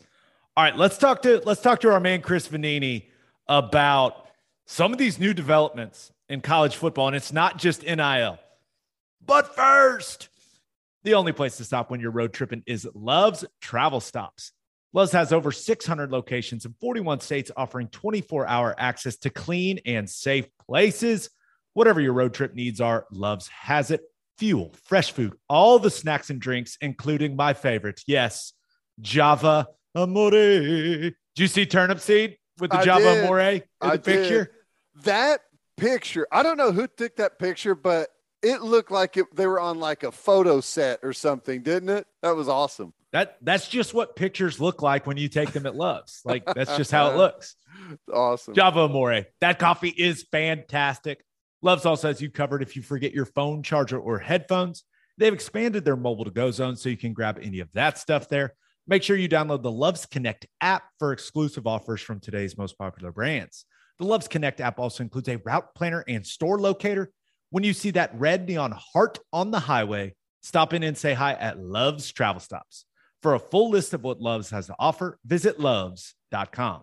All right, let's talk to let's talk to our man Chris Vannini about some of these new developments in college football. And it's not just NIL. But first, the only place to stop when you're road tripping is Love's Travel Stops. Love's has over 600 locations in 41 states, offering 24 hour access to clean and safe places. Whatever your road trip needs are, Love's has it. Fuel, fresh food, all the snacks and drinks, including my favorite, yes, Java Amore. Did you see Turnip Seed with the I Java did. Amore in I the picture? did. That picture, I don't know who took that picture, but it looked like it, they were on like a photo set or something, didn't it? That was awesome. That that's just what pictures look like when you take them at Love's. Like that's just how it [LAUGHS] looks. Awesome. Java Amore. That coffee is fantastic. Love's also has you covered if you forget your phone charger or headphones. They've expanded their mobile to go zone so you can grab any of that stuff there. Make sure you download the Loves Connect app for exclusive offers from today's most popular brands. The Loves Connect app also includes a route planner and store locator. When you see that red neon heart on the highway, stop in and say hi at Loves Travel Stops. For a full list of what Loves has to offer, visit loves.com.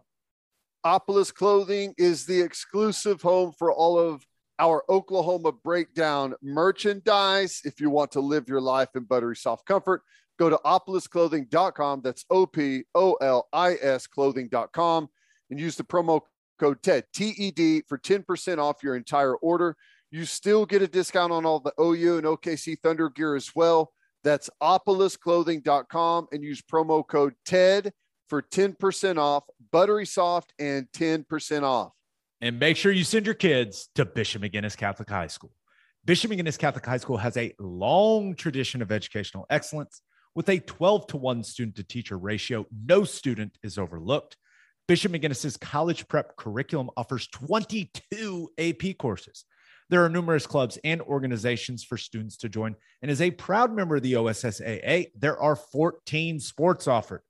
Opolis Clothing is the exclusive home for all of our Oklahoma breakdown merchandise. If you want to live your life in buttery soft comfort, go to opolisclothing.com. That's O P O L I S clothing.com and use the promo code TED, T E D, for 10% off your entire order. You still get a discount on all the OU and OKC Thunder gear as well. That's opolisclothing.com and use promo code TED for 10% off, buttery soft, and 10% off. And make sure you send your kids to Bishop McGuinness Catholic High School. Bishop McGuinness Catholic High School has a long tradition of educational excellence. With a 12 to 1 student to teacher ratio, no student is overlooked. Bishop McGuinness's college prep curriculum offers 22 AP courses. There are numerous clubs and organizations for students to join. And as a proud member of the OSSAA, there are 14 sports offered.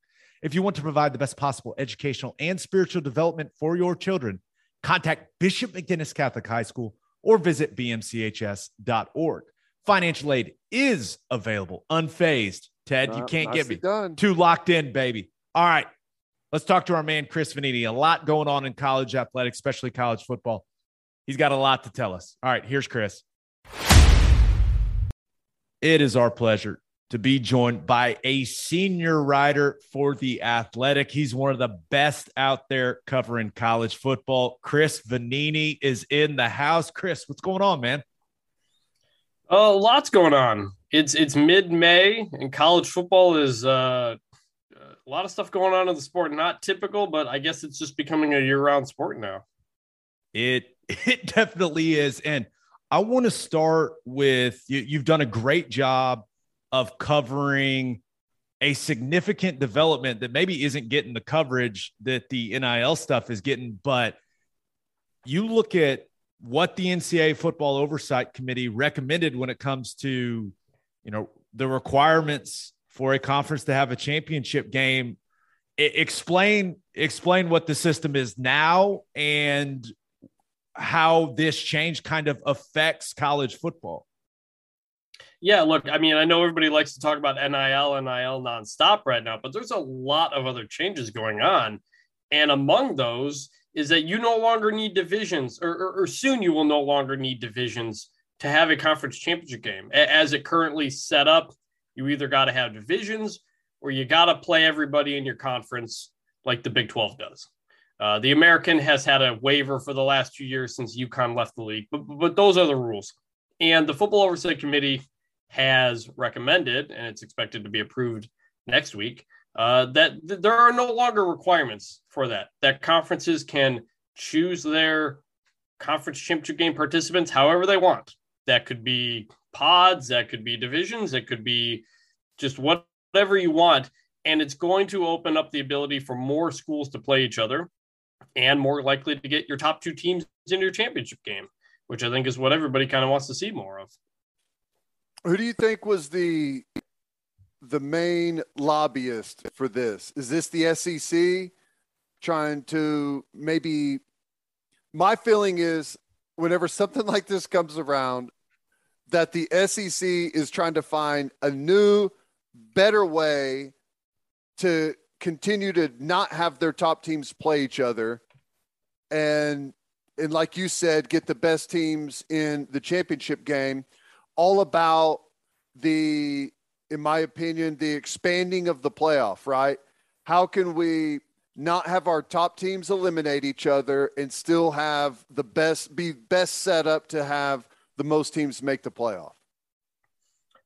If you want to provide the best possible educational and spiritual development for your children, contact Bishop McGuinness Catholic High School or visit bmchs.org. Financial aid is available, unfazed. Ted, you can't get me done. too locked in, baby. All right, let's talk to our man, Chris Vannini. A lot going on in college athletics, especially college football. He's got a lot to tell us. All right, here's Chris. It is our pleasure to be joined by a senior writer for The Athletic. He's one of the best out there covering college football. Chris Vannini is in the house. Chris, what's going on, man? Oh, lots going on. It's it's mid May and college football is uh, a lot of stuff going on in the sport. Not typical, but I guess it's just becoming a year round sport now. It [LAUGHS] it definitely is. And I want to start with you, you've done a great job of covering a significant development that maybe isn't getting the coverage that the NIL stuff is getting, but you look at what the NCAA football oversight committee recommended when it comes to, you know, the requirements for a conference to have a championship game. Explain explain what the system is now and how this change kind of affects college football. Yeah, look, I mean, I know everybody likes to talk about NIL, NIL nonstop right now, but there's a lot of other changes going on. And among those is that you no longer need divisions, or, or, or soon you will no longer need divisions to have a conference championship game. As it currently set up, you either got to have divisions or you got to play everybody in your conference like the Big 12 does. Uh, the American has had a waiver for the last two years since UConn left the league, but, but those are the rules. And the Football Oversight Committee has recommended, and it's expected to be approved next week, uh, that th- there are no longer requirements for that. That conferences can choose their conference championship game participants however they want. That could be pods, that could be divisions, that could be just whatever you want. And it's going to open up the ability for more schools to play each other and more likely to get your top two teams in your championship game, which I think is what everybody kind of wants to see more of. Who do you think was the the main lobbyist for this? Is this the SEC trying to maybe? My feeling is whenever something [LAUGHS] like this comes around, that the SEC is trying to find a new, better way to continue to not have their top teams play each other, and and like you said, get the best teams in the championship game all about the, in my opinion, the expanding of the playoff, right? How can we not have our top teams eliminate each other and still have the best, be best set up to have the most teams make the playoff?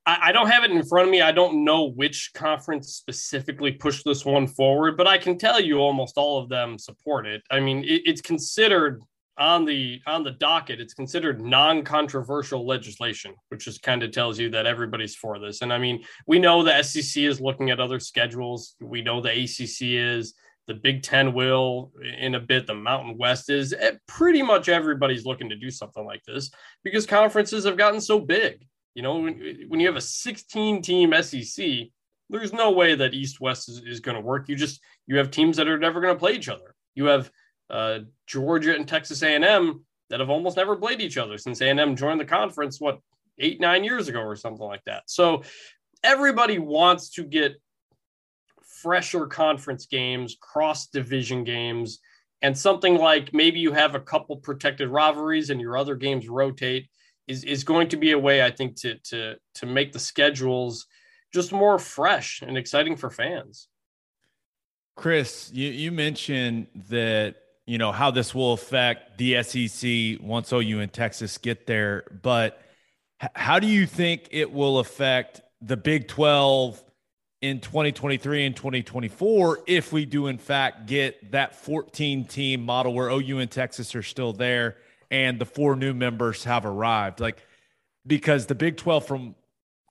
I, don't have it in front of me. I don't know which conference specifically pushed this one forward, but I can tell you almost all of them support it. I mean, it, it's considered on the on the docket it's considered non-controversial legislation which just kind of tells you that everybody's for this and i mean we know the sec is looking at other schedules we know the acc is the big 10 will in a bit the mountain west is Eh, pretty much everybody's looking to do something like this because conferences have gotten so big you know when, when you have a 16 team sec there's no way that east west is, is going to work you just you have teams that are never going to play each other you have uh, Georgia and Texas A&M that have almost never played each other since A&M joined the conference. What eight nine years ago or something like that. So everybody wants to get fresher conference games, cross division games, and something like maybe you have a couple protected rivalries and your other games rotate is is going to be a way I think to to to make the schedules just more fresh and exciting for fans. Chris, you, you mentioned that you know how this will affect the SEC once OU and Texas get there, but how do you think it will affect the Big 12 in 2023 and 2024 if we do in fact get that 14 team model where OU and Texas are still there and the four new members have arrived. Like because the Big 12 from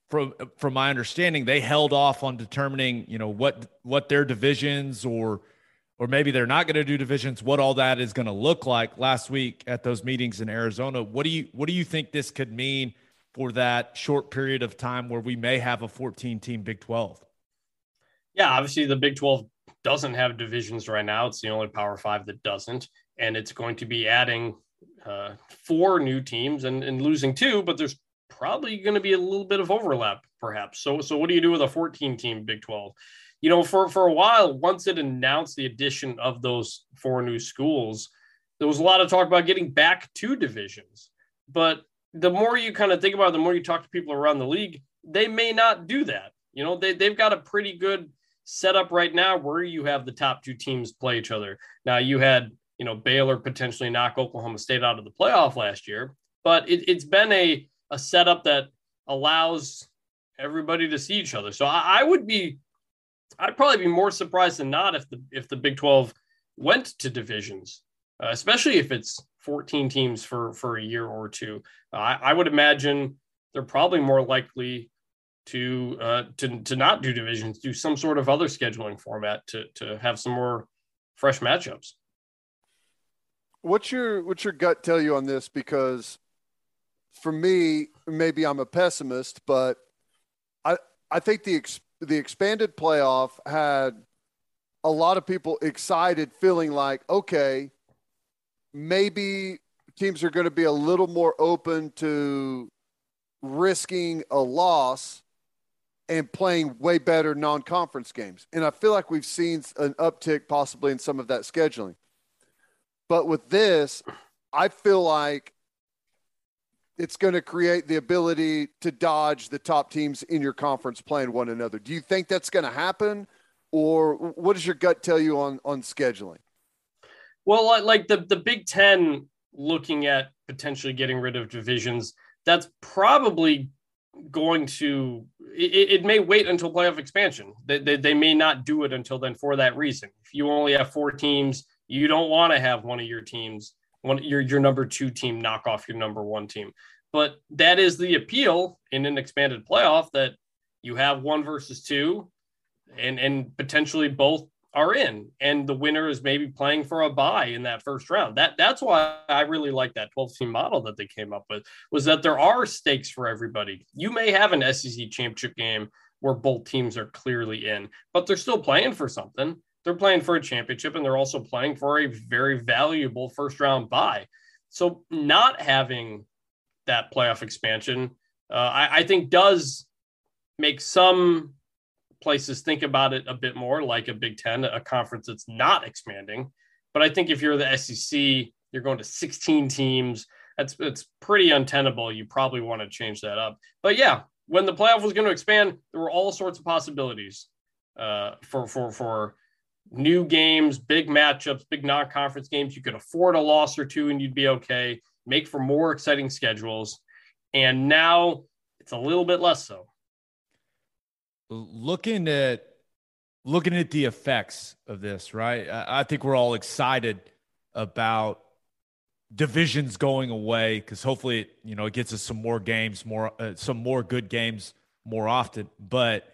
from from my understanding they held off on determining you know what what their divisions or or maybe they're not going to do divisions what all that is going to look like. Last week at those meetings in Arizona what do you what do you think this could mean for that short period of time where we may have a 14 team Big 12 yeah, obviously the Big 12 doesn't have divisions right now. It's the only Power Five that doesn't. And it's going to be adding uh, four new teams and, and losing two, but there's probably going to be a little bit of overlap, perhaps. So, so what do you do with a 14 team Big 12? You know, for, for a while, once it announced the addition of those four new schools, there was a lot of talk about getting back to divisions. But the more you kind of think about it, the more you talk to people around the league, they may not do that. You know, they, they've got a pretty good set up right now where you have the top two teams play each other. Now you had, you know, Baylor potentially knock Oklahoma State out of the playoff last year, but it, has been a, a setup that allows everybody to see each other. So I, I would be, I'd probably be more surprised than not if the, if the Big 12 went to divisions, uh, especially if it's 14 teams for, for a year or two. Uh, I, I would imagine they're probably more likely to uh, to to not do divisions, do some sort of other scheduling format to to have some more fresh matchups. What's your what's your gut tell you on this? Because for me, maybe I'm a pessimist, but I I think the ex, the expanded playoff had a lot of people excited, feeling like okay, maybe teams are going to be a little more open to risking a loss and playing way better non conference games. And I feel like we've seen an uptick possibly in some of that scheduling. But with this, I feel like it's going to create the ability to dodge the top teams in your conference playing one another. Do you think that's going to happen? Or what does your gut tell you on, on scheduling? Well, like the, the Big Ten looking at potentially getting rid of divisions, that's probably going to it, it, may wait until playoff expansion. They, they, they, may not do it until then for that reason. If you only have four teams, you don't want to have one of your teams, one your your number two team knock off your number one team. But that is the appeal in an expanded playoff that you have one versus two, and and potentially both are in, and the winner is maybe playing for a buy in that first round. That that's why I really like that 12 team model that they came up with was that there are stakes for everybody. You may have an SEC championship game where both teams are clearly in, but they're still playing for something. They're playing for a championship and they're also playing for a very valuable first round buy. So not having that playoff expansion, uh, I, I think does make some places think about it a bit more like a Big Ten, a conference that's not expanding. But I think if you're the SEC, you're going to 16 teams. That's it's pretty untenable. You probably want to change that up. But yeah, when the playoff was going to expand, there were all sorts of possibilities uh, for for for new games, big matchups, big non-conference games. You could afford a loss or two, and you'd be okay. Make for more exciting schedules. And now it's a little bit less so looking at looking at the effects of this, right? I, I think we're all excited about divisions going away because hopefully, it, you know, it gets us some more games, more uh, some more good games more often. But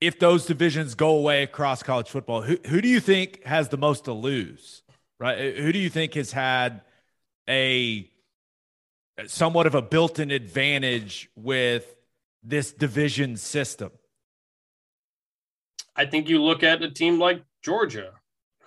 if those divisions go away across college football, who who do you think has the most to lose? Right? Who do you think has had a somewhat of a built-in advantage with this division system? I think you look at a team like Georgia,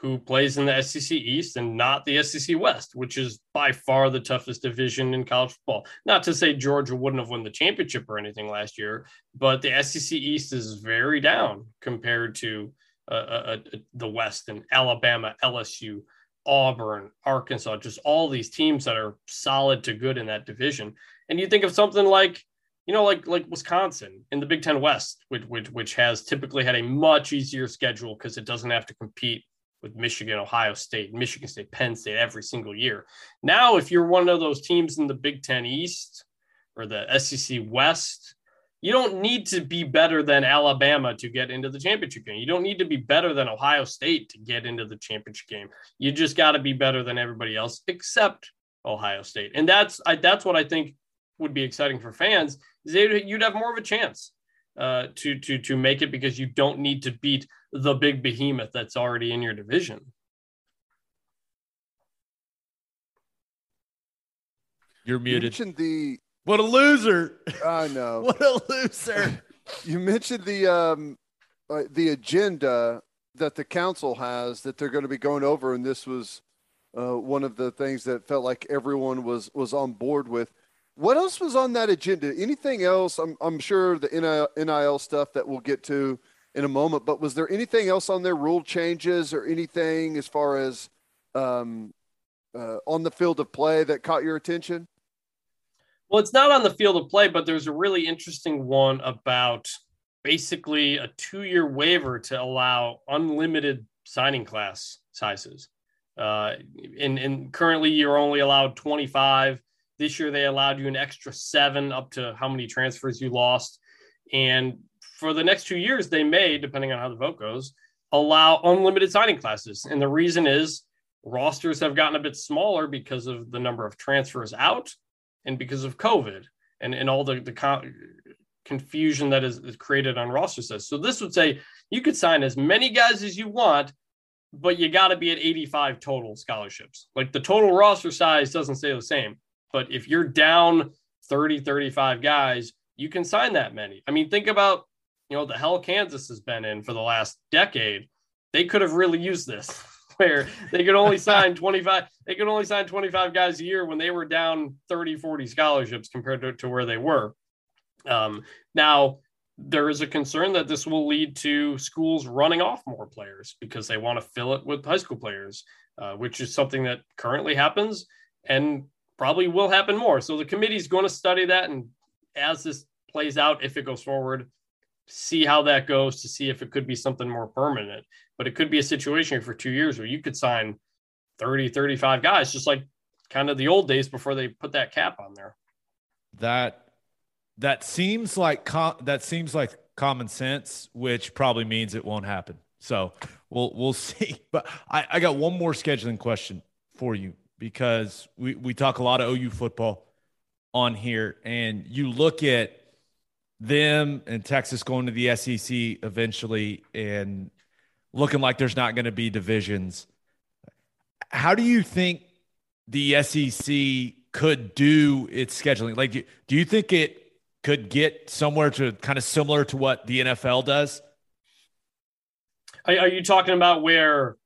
who plays in the SEC East and not the SEC West, which is by far the toughest division in college football. Not to say Georgia wouldn't have won the championship or anything last year, but the SEC East is very down compared to uh, uh, uh, the West and Alabama, LSU, Auburn, Arkansas, just all these teams that are solid to good in that division. And you think of something like you know, like like Wisconsin in the Big Ten West, which which, which has typically had a much easier schedule because it doesn't have to compete with Michigan, Ohio State, Michigan State, Penn State every single year. Now, if you're one of those teams in the Big Ten East or the SEC West, You don't need to be better than Alabama to get into the championship game. You don't need to be better than Ohio State to get into the championship game. You just got to be better than everybody else except Ohio State. And that's I, that's what I think would be exciting for fans. Is you'd have more of a chance uh, to to to make it because you don't need to beat the big behemoth that's already in your division. You're You muted. mentioned the. What a loser! I [LAUGHS] know. What a loser! [LAUGHS] You mentioned the um, uh, the agenda that the council has that they're going to be going over, and this was uh, one of the things that felt like everyone was was on board with. What else was on that agenda? Anything else? I'm I'm sure the NIL, NIL stuff that we'll get to in a moment, but was there anything else on there, rule changes or anything as far as um, uh, on the field of play that caught your attention? Well, it's not on the field of play, but there's a really interesting one about basically a two year waiver to allow unlimited signing class sizes. Uh, and, and currently, you're only allowed 25. This year, they allowed you an extra seven up to how many transfers you lost. And for the next two years, they may, depending on how the vote goes, allow unlimited signing classes. And the reason is rosters have gotten a bit smaller because of the number of transfers out and because of COVID and, and all the, the con- confusion that is, is created on roster sets. So this would say you could sign as many guys as you want, but you got to be at 85 total scholarships. Like the total roster size doesn't stay the same. But if you're down 30, 35 guys, you can sign that many. I mean, think about, you know, the hell Kansas has been in for the last decade. They could have really used this [LAUGHS] where they could only [LAUGHS] sign 25 they could only sign 25 guys a year when they were down 30 40 scholarships compared to, to where they were um, now there is a concern that this will lead to schools running off more players because they want to fill it with high school players uh, which is something that currently happens and probably will happen more so the committee is going to study that and as this plays out if it goes forward see how that goes to see if it could be something more permanent but it could be a situation for two years where you could sign 30 35 guys just like kind of the old days before they put that cap on there that that seems like com- that seems like common sense, which probably means it won't happen. So we'll we'll [LAUGHS] see. But I, I got one more scheduling question for you because we, we talk a lot of OU football on here, and you look at them and Texas going to the SEC eventually and looking like there's not going to be divisions. How do you think the SEC could do its scheduling? Like, do, do you think it could get somewhere to kind of similar to what the NFL does? are, are you talking about where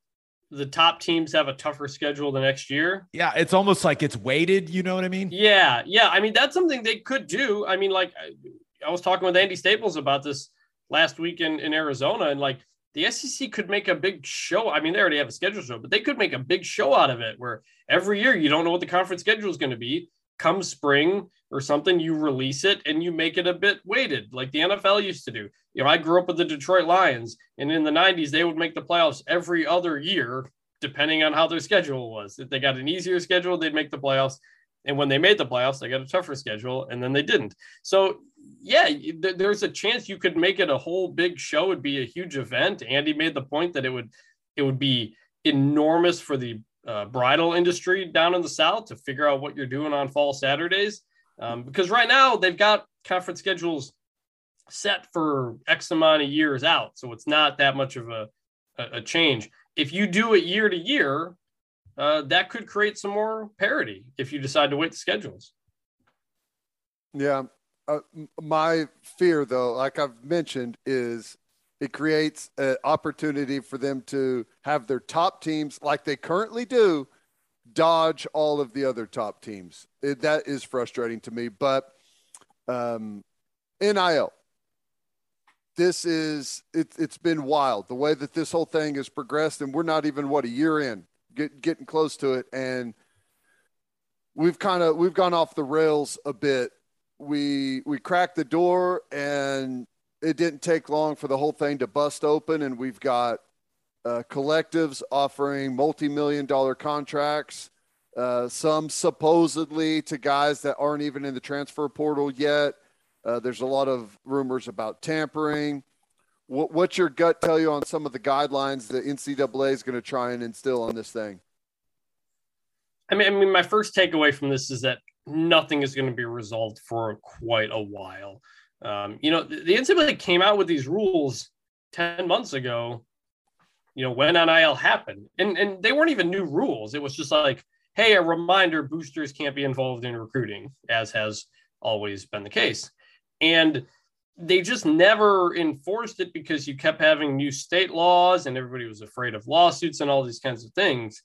the top teams have a tougher schedule the next year Yeah, it's almost like it's weighted. You know what I mean? yeah yeah i mean that's something they could do i mean like I, I was talking with andy staples about this last week in, in arizona and like the sec could make a big show i mean they already have a schedule show but they could make a big show out of it where every year you don't know what the conference schedule is going to be come spring or something, you release it and you make it a bit weighted, like the NFL used to do. You know, I grew up with the Detroit Lions, and in the 90s, they would make the playoffs every other year, depending on how their schedule was. If they got an easier schedule, they'd make the playoffs. And when they made the playoffs, they got a tougher schedule, and then they didn't. So, yeah, th- there's a chance you could make it a whole big show. It'd be a huge event. Andy made the point that it would it would be enormous for the uh, bridal industry down in the South to figure out what you're doing on fall Saturdays. Um, because right now they've got conference schedules set for X amount of years out. So it's not that much of a, a, change. If you do it year to year, uh, that could create some more parity if you decide to wait the schedules. Yeah. Uh, my fear, though, like I've mentioned, is it creates an opportunity for them to have their top teams, like they currently do, dodge all of the other top teams. It, that is frustrating to me. But um, NIL, this is it, it's been wild the way that this whole thing has progressed, and we're not even what a year in, get, getting close to it, and we've kind of we've gone off the rails a bit. We we cracked the door, and it didn't take long for the whole thing to bust open, and we've got uh, collectives offering multi-million dollar contracts, uh, some supposedly to guys that aren't even in the transfer portal yet. Uh, there's a lot of rumors about tampering. What, what's your gut tell you on some of the guidelines that NCAA is going to try and instill on this thing? I mean, I mean, my first takeaway from this is that nothing is going to be resolved for quite a while. Um, you know, the, the NCAA came out with these rules 10 months ago, you know, when NIL happened. And, and they weren't even new rules. It was just like, hey, a reminder boosters can't be involved in recruiting, as has always been the case. And they just never enforced it because you kept having new state laws and everybody was afraid of lawsuits and all these kinds of things.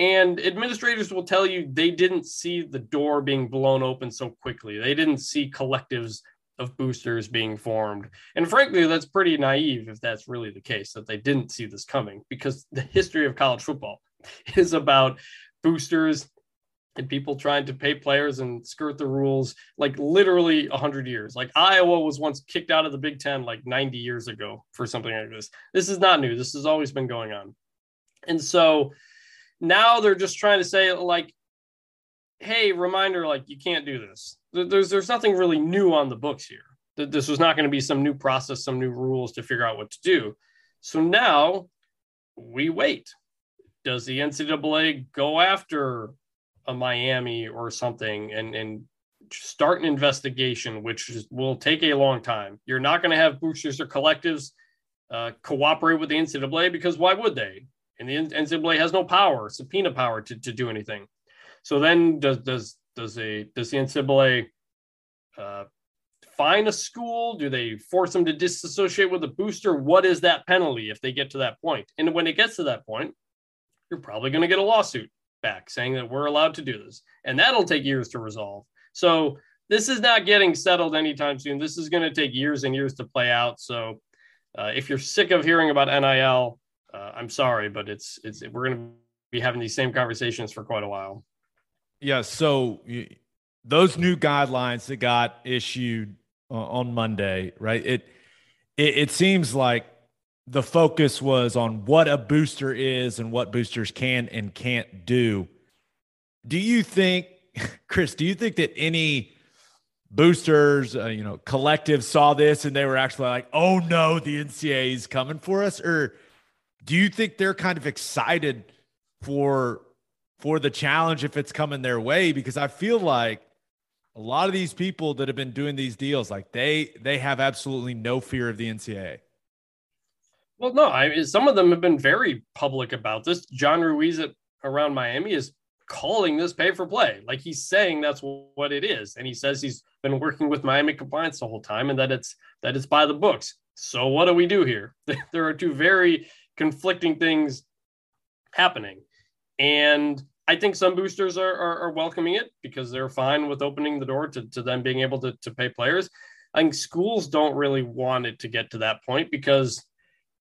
And administrators will tell you they didn't see the door being blown open so quickly. They didn't see collectives of boosters being formed. And frankly, that's pretty naive if that's really the case, that they didn't see this coming, because the history of college football [LAUGHS] is about boosters and people trying to pay players and skirt the rules like literally 100 years. Like Iowa was once kicked out of the Big Ten like 90 years ago for something like this. This is not new. This has always been going on. And so now they're just trying to say, like, hey, reminder, like, you can't do this. There's, there's nothing really new on the books here. This was not going to be some new process, some new rules to figure out what to do. So now we wait. Does the NCAA go after a Miami or something and and start an investigation, which is, will take a long time. You're not going to have boosters or collectives uh, cooperate with the NCAA because why would they? And the NCAA has no power, subpoena power to, to do anything. So then does does does a does the NCAA uh, fine a school? Do they force them to disassociate with a booster? What is that penalty if they get to that point? And when it gets to that point, you're probably going to get a lawsuit back saying that we're allowed to do this. And that'll take years to resolve. So this is not getting settled anytime soon. This is going to take years and years to play out. So uh, if you're sick of hearing about NIL, uh, I'm sorry, but it's it's we're going to be having these same conversations for quite a while. Yeah. So those new guidelines that got issued uh, on Monday, right? It, it it seems like the focus was on what a booster is and what boosters can and can't do. Do you think, [LAUGHS] Chris, do you think that any boosters, uh, you know, collective saw this and they were actually like, oh no, the NCAA is coming for us? Or do you think they're kind of excited for for the challenge if it's coming their way? Because I feel like a lot of these people that have been doing these deals, like they they have absolutely no fear of the NCAA. Well, no, I some of them have been very public about this. John Ruiz at around Miami is calling this pay for play. Like he's saying that's what it is. And he says he's been working with Miami compliance the whole time and that it's that it's by the books. So what do we do here? [LAUGHS] there are two very conflicting things happening. And I think some boosters are, are, are, welcoming it because they're fine with opening the door to, to them being able to, to pay players. I think schools don't really want it to get to that point because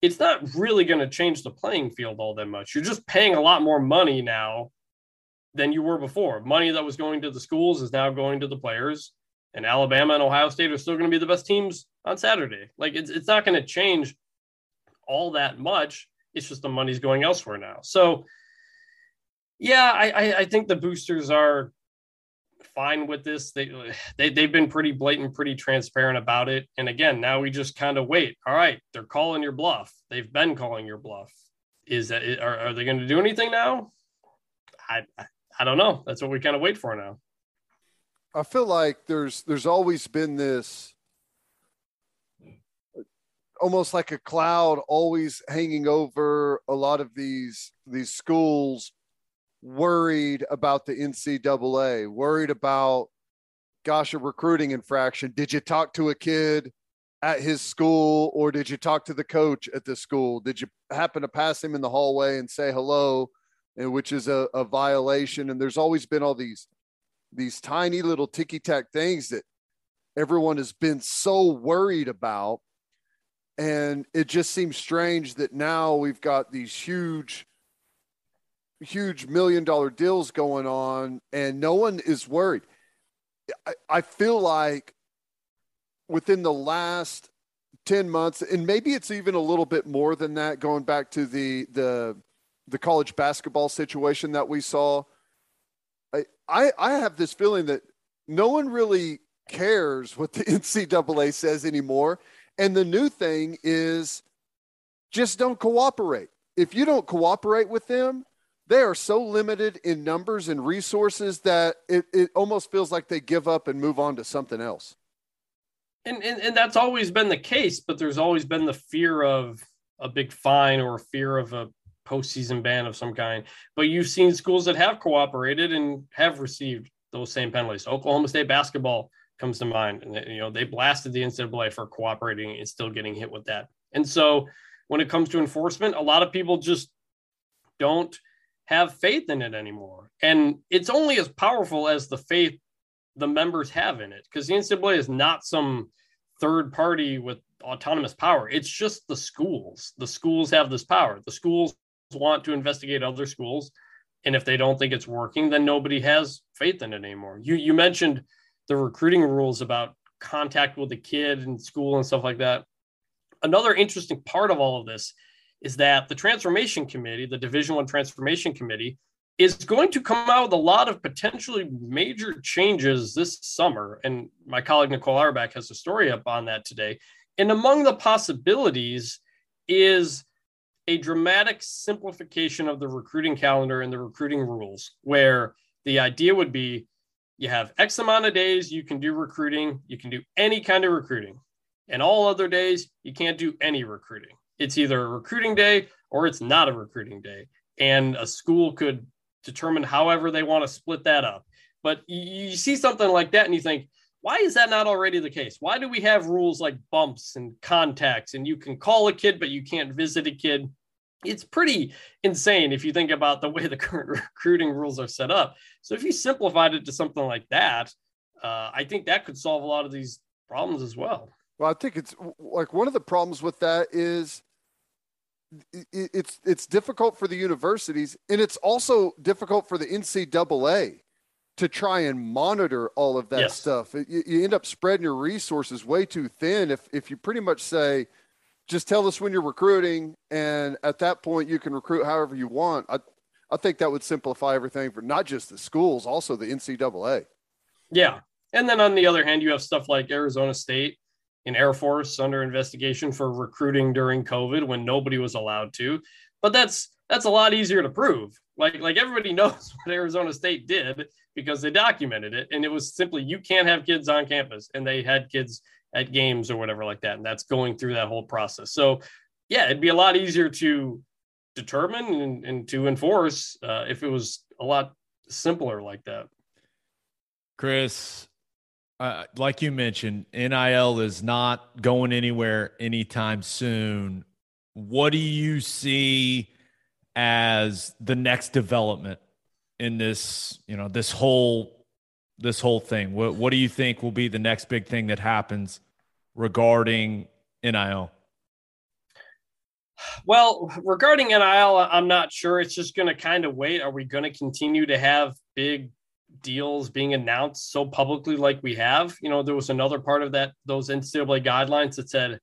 it's not really going to change the playing field all that much. You're just paying a lot more money now than you were before. Money that was going to the schools is now going to the players. And Alabama and Ohio State are still going to be the best teams on Saturday. Like it's it's not going to change all that much. It's just the money's going elsewhere now. So yeah, I, I, think the boosters are fine with this. They, they they've been pretty blatant, pretty transparent about it. And again, now we just kind of wait. All right, they're calling your bluff. They've been calling your bluff. Is that are, are they going to do anything now? I I don't know. That's what we kind of wait for now. I feel like there's there's always been this almost like a cloud always hanging over a lot of these these schools worried about the NCAA, worried about, gosh, a recruiting infraction. Did you talk to a kid at his school or did you talk to the coach at the school? Did you happen to pass him in the hallway and say hello, and which is a, a violation? And there's always been all these these tiny little ticky tack things that everyone has been so worried about. And it just seems strange that now we've got these huge huge million dollar deals going on and no one is worried. I, I feel like within the last 10 months, and maybe it's even a little bit more than that, going back to the the the college basketball situation that we saw. I, I, I have this feeling that no one really cares what the [LAUGHS] NCAA says anymore. And the new thing is just don't cooperate. If you don't cooperate with them, they are so limited in numbers and resources that it, it almost feels like they give up and move on to something else. And, and and that's always been the case, but there's always been the fear of a big fine or fear of a postseason ban of some kind. But you've seen schools that have cooperated and have received those same penalties. Oklahoma State basketball comes to mind, and you know they blasted the NCAA for cooperating and still getting hit with that. And so when it comes to enforcement, a lot of people just don't have faith in it anymore. And it's only as powerful as the faith the members have in it because the NCAA is not some third party with autonomous power. It's just the schools. The schools have this power. The schools want to investigate other schools. And if they don't think it's working, then nobody has faith in it anymore. You you mentioned the recruiting rules about contact with the kid in school and stuff like that. Another interesting part of all of this is that the transformation committee, the Division One transformation committee, is going to come out with a lot of potentially major changes this summer. And my colleague Nicole Auerbach has a story up on that today. And among the possibilities is a dramatic simplification of the recruiting calendar and the recruiting rules, where the idea would be you have X amount of days you can do recruiting, you can do any kind of recruiting, and all other days you can't do any recruiting. It's either a recruiting day or it's not a recruiting day. And a school could determine however they want to split that up. But you, see something like that and you think, why is that not already the case? Why do we have rules like bumps and contacts and you can call a kid, but you can't visit a kid? It's pretty insane if you think about the way the [LAUGHS] current recruiting rules are set up. So if you simplified it to something like that, uh, I think that could solve a lot of these problems as well. Well, I think it's like one of the problems with that is it's it's difficult for the universities, and it's also difficult for the NCAA to try and monitor all of that yes. stuff. You, you, end up spreading your resources way too thin if if you pretty much say, just tell us when you're recruiting, and at that point you can recruit however you want. I I think that would simplify everything for not just the schools, also the NCAA. Yeah, and then on the other hand, you have stuff like Arizona State in Air Force under investigation for recruiting during COVID when nobody was allowed to. But that's that's a lot easier to prove. Like like everybody [LAUGHS] knows what Arizona State did because they documented it, and it was simply you can't have kids on campus, and they had kids at games or whatever like that, and that's going through that whole process. So yeah, it'd be a lot easier to determine and, and to enforce uh, if it was a lot simpler like that. Chris, uh, like you mentioned, NIL is not going anywhere anytime soon. What do you see as the next development in this, you know, this whole this whole thing? What what do you think will be the next big thing that happens regarding NIL? Well, regarding NIL, I'm not sure. It's just going to kind of wait. Are we going to continue to have big deals being announced so publicly like we have. You know, there was another part of that those NCAA guidelines that said,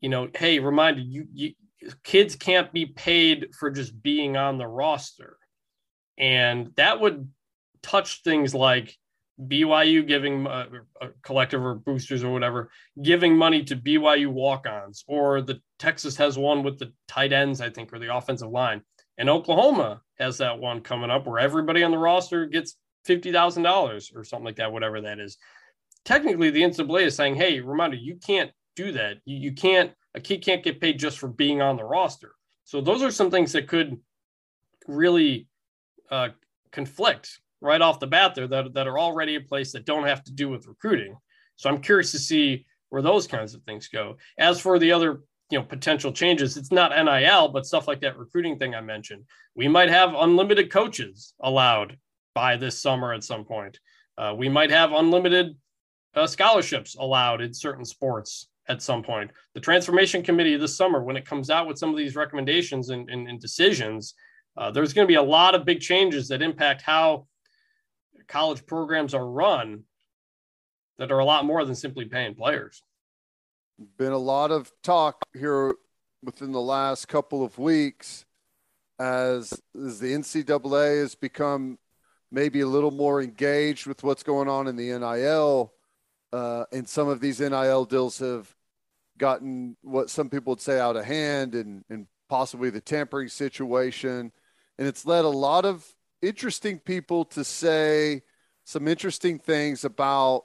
you know, hey, reminder you, you kids can't be paid for just being on the roster, and that would touch things like BYU giving uh, a collective or boosters or whatever giving money to BYU walk-ons, or the Texas has one with the tight ends, I think, or the offensive line. And Oklahoma has that one coming up where everybody on the roster gets $50,000 or something like that, whatever that is. Technically, the NCAA is saying, hey, reminder, you can't do that. You, you can't, a kid can't get paid just for being on the roster. So those are some things that could really uh, conflict right off the bat there that, that are already in place that don't have to do with recruiting. So I'm curious to see where those kinds of things go. As for the other you know potential changes it's not nil but stuff like that recruiting thing i mentioned we might have unlimited coaches allowed by this summer at some point. Uh, we might have unlimited uh, scholarships allowed in certain sports at some point. The transformation committee this summer, when it comes out with some of these recommendations and, and, and decisions, uh, there's going to be a lot of big changes that impact how college programs are run that are a lot more than simply paying players. Been a lot of talk here within the last couple of weeks as, as the NCAA has become maybe a little more engaged with what's going on in the NIL. uh, and some of these NIL deals have gotten what some people would say out of hand and, and possibly the tampering situation. And it's led a lot of interesting people to say some interesting things about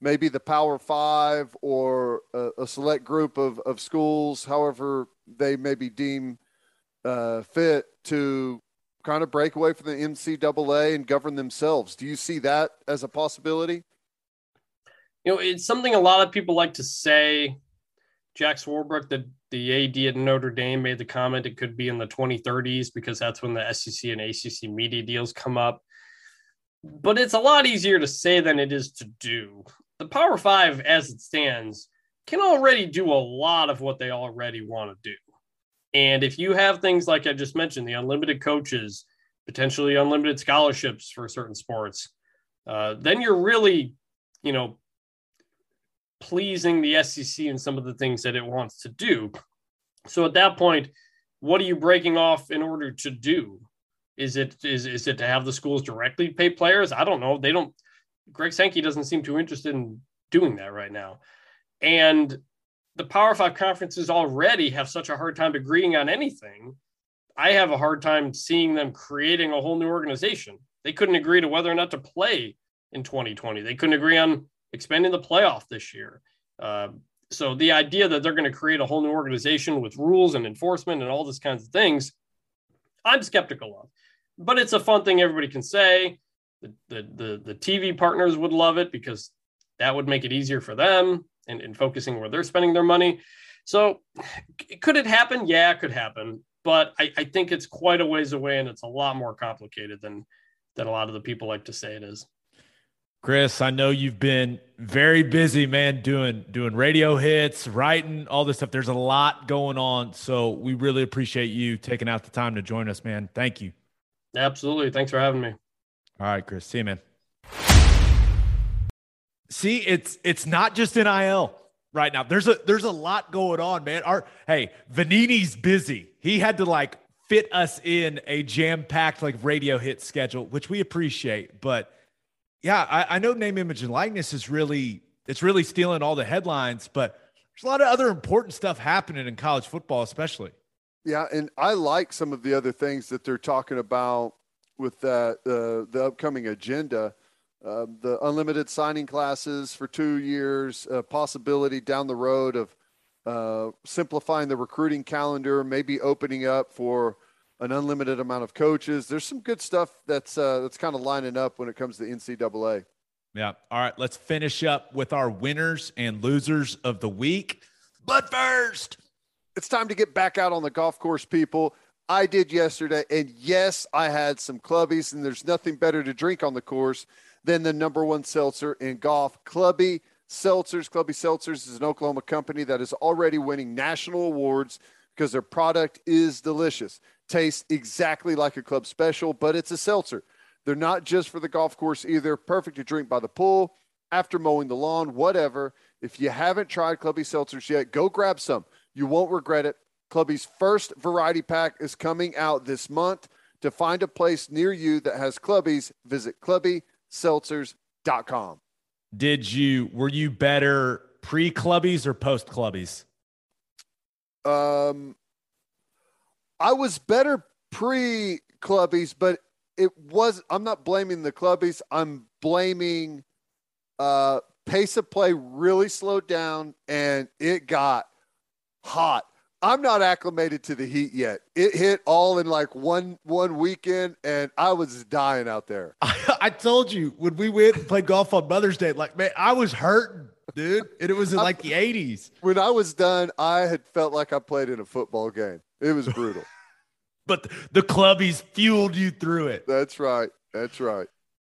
maybe the Power Five or a, a select group of, of schools, however they maybe deem uh, fit to kind of break away from the NCAA and govern themselves. Do you see that as a possibility? You know, it's something a lot of people like to say. Jack Swarbrick, the, the AD at Notre Dame, made the comment it could be in the 2030s because that's when the SEC and ACC media deals come up. But it's a lot easier to say than it is to do. The Power Five, as it stands, can already do a lot of what they already want to do. And if you have things like I just mentioned, the unlimited coaches, potentially unlimited scholarships for certain sports, uh, then you're really, you know, pleasing the SEC and some of the things that it wants to do. So at that point, what are you breaking off in order to do? Is it is is it to have the schools directly pay players? I don't know. They don't. Greg Sankey doesn't seem too interested in doing that right now, and the Power Five conferences already have such a hard time agreeing on anything. I have a hard time seeing them creating a whole new organization. They couldn't agree to whether or not to play in 2020. They couldn't agree on expanding the playoff this year. Uh, so the idea that they're going to create a whole new organization with rules and enforcement and all these kinds of things, I'm skeptical of. But it's a fun thing everybody can say. The, the, the, the TV partners would love it because that would make it easier for them and, and focusing where they're spending their money. So could it happen? Yeah, it could happen. But I, I think it's quite a ways away and it's a lot more complicated than than a lot of the people like to say it is. Chris, I know you've been very busy, man, doing doing radio hits, writing, all this stuff. There's a lot going on. So we really appreciate you taking out the time to join us, man. Thank you. Absolutely. Thanks for having me. All right, Chris. See you, man. See, it's it's not just NIL right now. There's a there's a lot going on, man. Our hey, Vannini's busy. He had to like fit us in a jam-packed like radio hit schedule, which we appreciate. But yeah, I, I know name, image, and likeness is really it's really stealing all the headlines, but there's a lot of other important stuff happening in college football, especially. Yeah, and I like some of the other things that they're talking about with that uh, the upcoming agenda. Uh, the unlimited signing classes for two years, a possibility down the road of uh, simplifying the recruiting calendar, maybe opening up for an unlimited amount of coaches. There's some good stuff that's uh, that's kind of lining up when it comes to NCAA. Yeah. All right. Let's finish up with our winners and losers of the week. But first, it's time to get back out on the golf course, people. I did yesterday, and yes, I had some clubbies, and there's nothing better to drink on the course than the number one seltzer in golf, Clubby Seltzers. Clubby Seltzers is an Oklahoma company that is already winning national awards because their product is delicious. Tastes exactly like a club special, but it's a seltzer. They're not just for the golf course either. Perfect to drink by the pool, after mowing the lawn, whatever. If you haven't tried Clubby Seltzers yet, go grab some. You won't regret it. Clubby's first variety pack is coming out this month. To find a place near you that has Clubbies, visit clubbyseltzers.com. Did you were you better pre clubbies or post clubbies? Um I was better pre clubbies, but it was I'm not blaming the clubbies. I'm blaming uh pace of play really slowed down and it got hot. I'm not acclimated to the heat yet. It hit all in like one one weekend, and I was dying out there. I, [LAUGHS] I told you when we went and played golf on Mother's Day, like man, I was hurting, dude. And it was in [LAUGHS] like the 80s. When I was done, I had felt like I played in a football game. It was brutal. [LAUGHS] but the clubbies fueled you through it. That's right. That's right.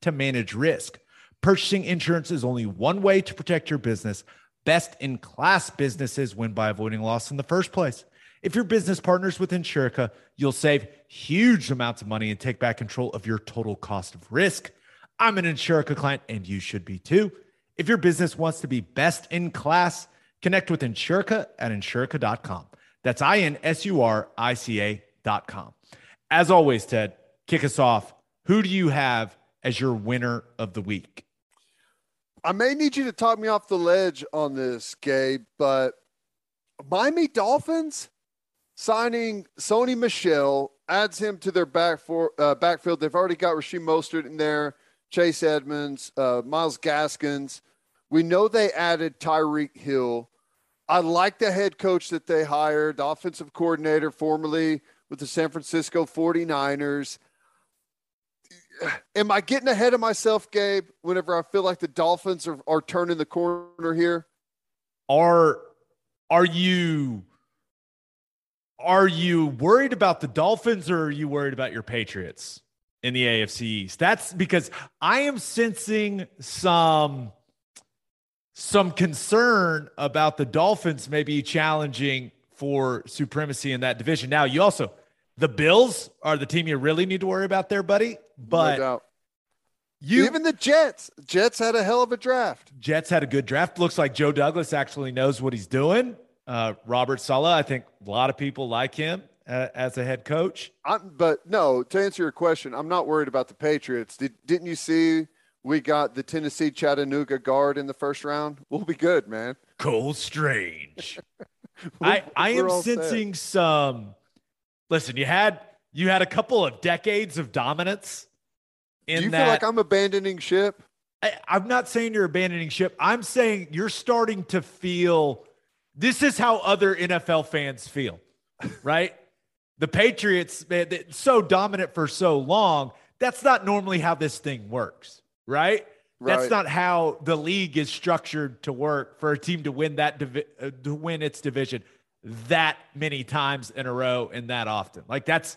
to manage risk. Purchasing insurance is only one way to protect your business. Best in class businesses win by avoiding loss in the first place. If your business partners with Insurica, you'll save huge amounts of money and take back control of your total cost of risk. I'm an Insurica client and you should be too. If your business wants to be best in class, connect with Insurica at insurica.com. That's I N S U R I C A.com. As always, Ted, kick us off. Who do you have as your winner of the week? I may need you to talk me off the ledge on this, Gabe, but Miami Dolphins signing Sony Michel adds him to their back for, uh, backfield. They've already got Raheem Mostert in there, Chase Edmonds, uh, Myles Gaskins. We know they added Tyreek Hill. I like the head coach that they hired, the offensive coordinator formerly with the San Francisco 49ers. Am I getting ahead of myself, Gabe, whenever I feel like the Dolphins are, are turning the corner here? Are are you are you worried about the Dolphins or are you worried about your Patriots in the AFC East? That's because I am sensing some some concern about the Dolphins maybe challenging for supremacy in that division. Now, you also the Bills are the team you really need to worry about there, buddy. But no you even the Jets, Jets had a hell of a draft. Jets had a good draft. Looks like Joe Douglas actually knows what he's doing. Uh, Robert Saleh, I think a lot of people like him uh, as a head coach. I'm, but no, to answer your question, I'm not worried about the Patriots. Did, didn't you see we got the Tennessee Chattanooga guard in the first round? We'll be good, man. Cole Strange. [LAUGHS] I, I am sensing set. some. Listen, you had you had a couple of decades of dominance. In Do you that, feel like I'm abandoning ship? I, I'm not saying you're abandoning ship. I'm saying you're starting to feel this is how other NFL fans feel, right? [LAUGHS] the Patriots, man, so dominant for so long. That's not normally how this thing works, right? right? That's not how the league is structured to work for a team to win that divi- uh, to win its division that many times in a row and that often. Like that's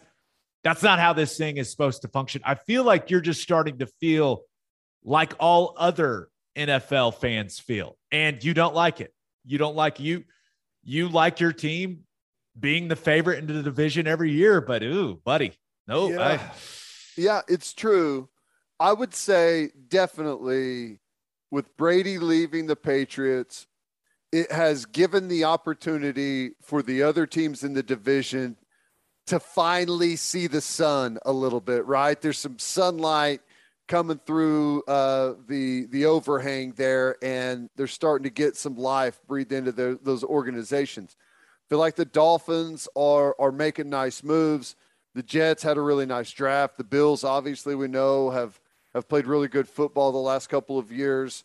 that's not how this thing is supposed to function. I feel like you're just starting to feel like all other NFL fans feel, and you don't like it. You don't like you you like your team being the favorite into the division every year, but ooh, buddy, no, yeah, I... yeah, it's true. I would say definitely with Brady leaving the Patriots, it has given the opportunity for the other teams in the division to finally see the sun a little bit, right? There's some sunlight coming through uh, the the overhang there, and they're starting to get some life breathed into those organizations. Feel like the Dolphins are are making nice moves. The Jets had a really nice draft. The Bills, obviously, we know have have played really good football the last couple of years.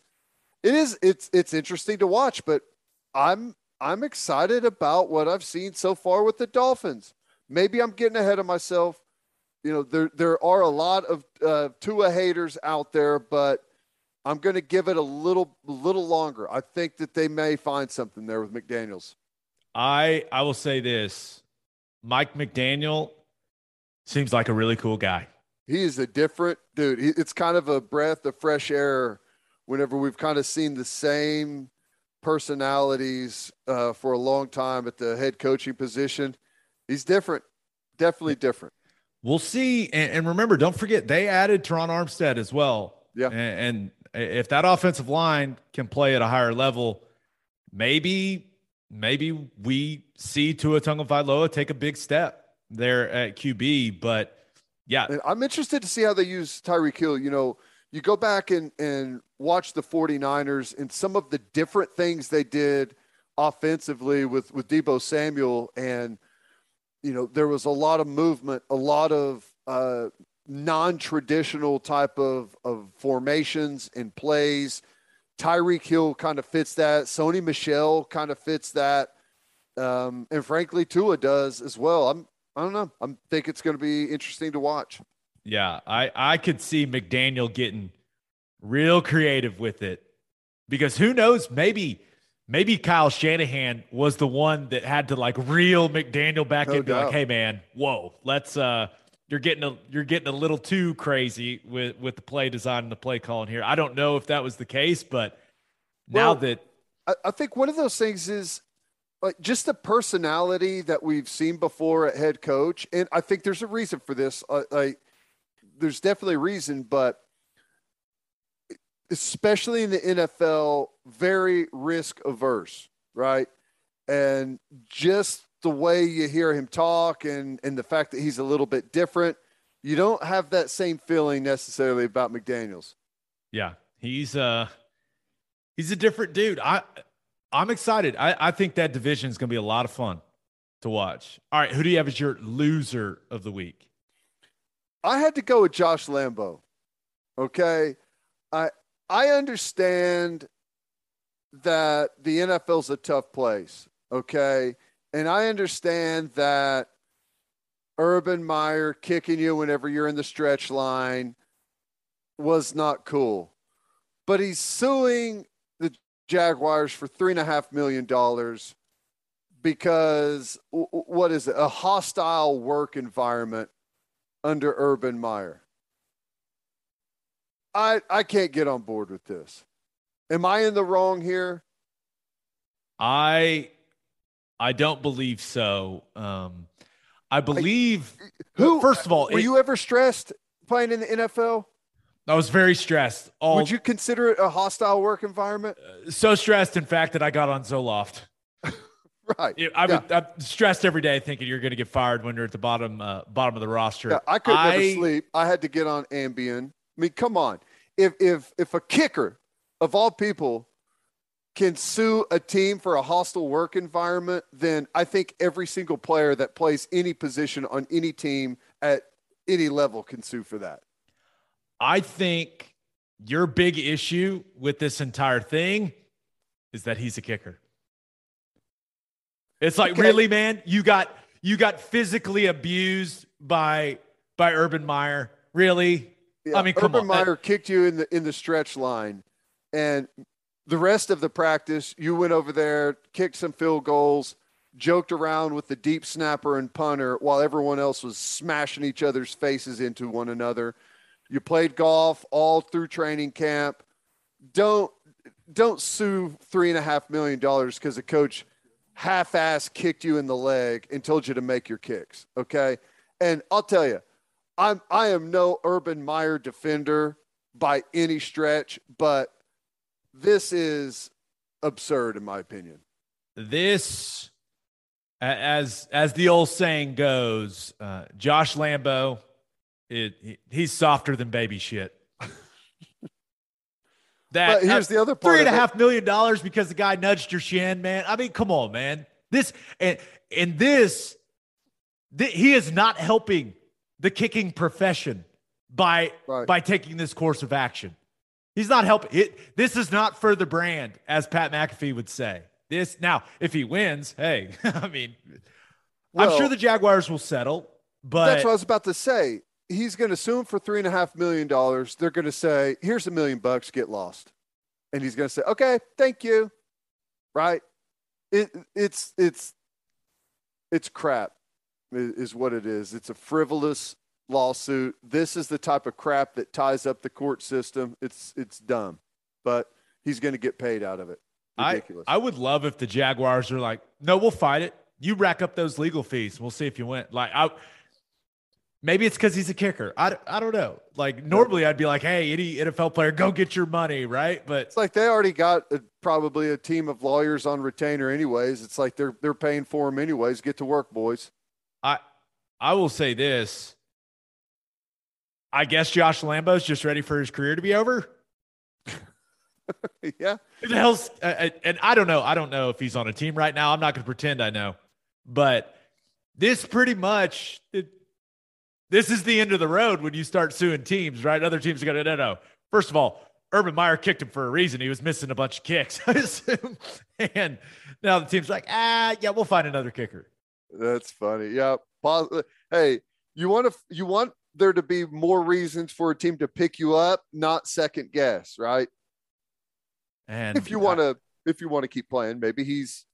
It is it's it's interesting to watch, but I'm I'm excited about what I've seen so far with the Dolphins maybe I'm getting ahead of myself. You know, there there are a lot of uh, Tua haters out there, but I'm going to give it a little little longer. I think that they may find something there with McDaniel's. I I will say this, Mike McDaniel seems like a really cool guy. He is a different dude. He, it's kind of a breath of fresh air. Whenever we've kind of seen the same personalities uh, for a long time at the head coaching position, He's different. Definitely different. We'll see. And, and remember, don't forget they added Terron Armstead as well. Yeah. And, and if that offensive line can play at a higher level, maybe maybe we see Tua Tagovailoa take a big step there at QB. But yeah, and I'm interested to see how they use Tyreek Hill. You know, you go back and and watch the 49ers and some of the different things they did offensively with with Deebo Samuel and you know, there was a lot of movement, a lot of uh, non-traditional type of, of formations and plays. Tyreek Hill kind of fits that. Sony Michel kind of fits that. Um, and frankly, Tua does as well. I'm, I don't know. I think it's going to be interesting to watch. Yeah, I, I could see McDaniel getting real creative with it because who knows, maybe – maybe Kyle Shanahan was the one that had to like reel McDaniel back no in and be like, hey man, whoa, let's uh you're getting a you're getting a little too crazy with with the play design and the play calling here. I don't know if that was the case, but now Well, that I, I think one of those things is like just the personality that we've seen before at head coach, and I think there's a reason for this. Uh, like, there's definitely a reason, but especially in the NFL, very risk averse, right? And just the way you hear him talk, and and the fact that he's a little bit different, you don't have that same feeling necessarily about McDaniel's. Yeah, he's uh he's a different dude. I I'm excited. I, I think that division is gonna be a lot of fun to watch. All right, who do you have as your loser of the week? I had to go with Josh Lambo. Okay. I I understand that the NFL's a tough place. Okay. And I understand that Urban Meyer kicking you whenever you're in the stretch line was not cool. But he's suing the Jaguars for three and a half million dollars because what is it? A hostile work environment under Urban Meyer. I I can't get on board with this. Am I in the wrong here? I I don't believe so. Um I believe Who first of all, were it- you ever stressed playing in the NFL? I was very stressed. All Would you consider it a hostile work environment? so stressed, in fact, that I got on Zoloft. [LAUGHS] Right. Yeah, I Yeah. would, I'm stressed every day thinking you're going to get fired when you're at the bottom uh, bottom of the roster. Yeah, I could I- never sleep. I had to get on Ambien. I mean, come on. If if if a kicker of all people can sue a team for a hostile work environment, then I think every single player that plays any position on any team at any level can sue for that. I think your big issue with this entire thing is that he's a kicker. It's like Okay. really, man, you got you got physically abused by by Urban Meyer. Really? I mean, come Urban on. Meyer kicked you in the in the stretch line, and the rest of the practice, you went over there, kicked some field goals, joked around with the deep snapper and punter, while everyone else was smashing each other's faces into one another. You played golf all through training camp. Don't don't sue three and a half million dollars because a coach half-ass kicked you in the leg and told you to make your kicks. Okay, and I'll tell you, I'm I am no Urban Meyer defender by any stretch, but this is absurd in my opinion. this as as the old saying goes uh, josh lambo it, he- he's softer than baby shit that But here's uh, the other part three and a half million dollars because the guy nudged your shin man i mean come on man this and and this th- he is not helping the kicking profession by Right. by taking this course of action He's not helping. It, this is not for the brand, as Pat McAfee would say. This now, if he wins, hey, [LAUGHS] I mean, I'm sure the Jaguars will settle, but That's what I was about to say. He's going to sue him for three and a half million dollars. They're going to say, "Here's a million bucks. Get lost," and he's going to say, "Okay, thank you." Right? It it's it's it's crap, is what it is. It's a frivolous lawsuit. This is the type of crap that ties up the court system. It's it's dumb, but he's going to get paid out of it. I, Ridiculous. I would love if the Jaguars are like, no, we'll fight it. You rack up those legal fees. We'll see if you win. Like, I maybe it's because he's a kicker. I, I don't know. Like, normally I'd be like, hey, any NFL player, go get your money, right? But It's like they already got a, probably a team of lawyers on retainer, anyways. It's like they're they're paying for them anyways. Get to work, boys. I I will say this. I guess Josh Lambo's just ready for his career to be over. [LAUGHS] yeah, Who the hell's uh, uh, and I don't know. I don't know if he's on a team right now. I'm not going to pretend I know, but this pretty much it, this is the end of the road when you start suing teams, right? Other teams are going to no, no. First of all, Urban Meyer kicked him for a reason. He was missing a bunch of kicks, [LAUGHS] I assume, and now the team's like, ah, yeah, we'll find another kicker. that's funny. Yeah. Hey, you want to you want there to be more reasons for a team to pick you up, not second guess, right? And If you want to if you want to keep playing, maybe he's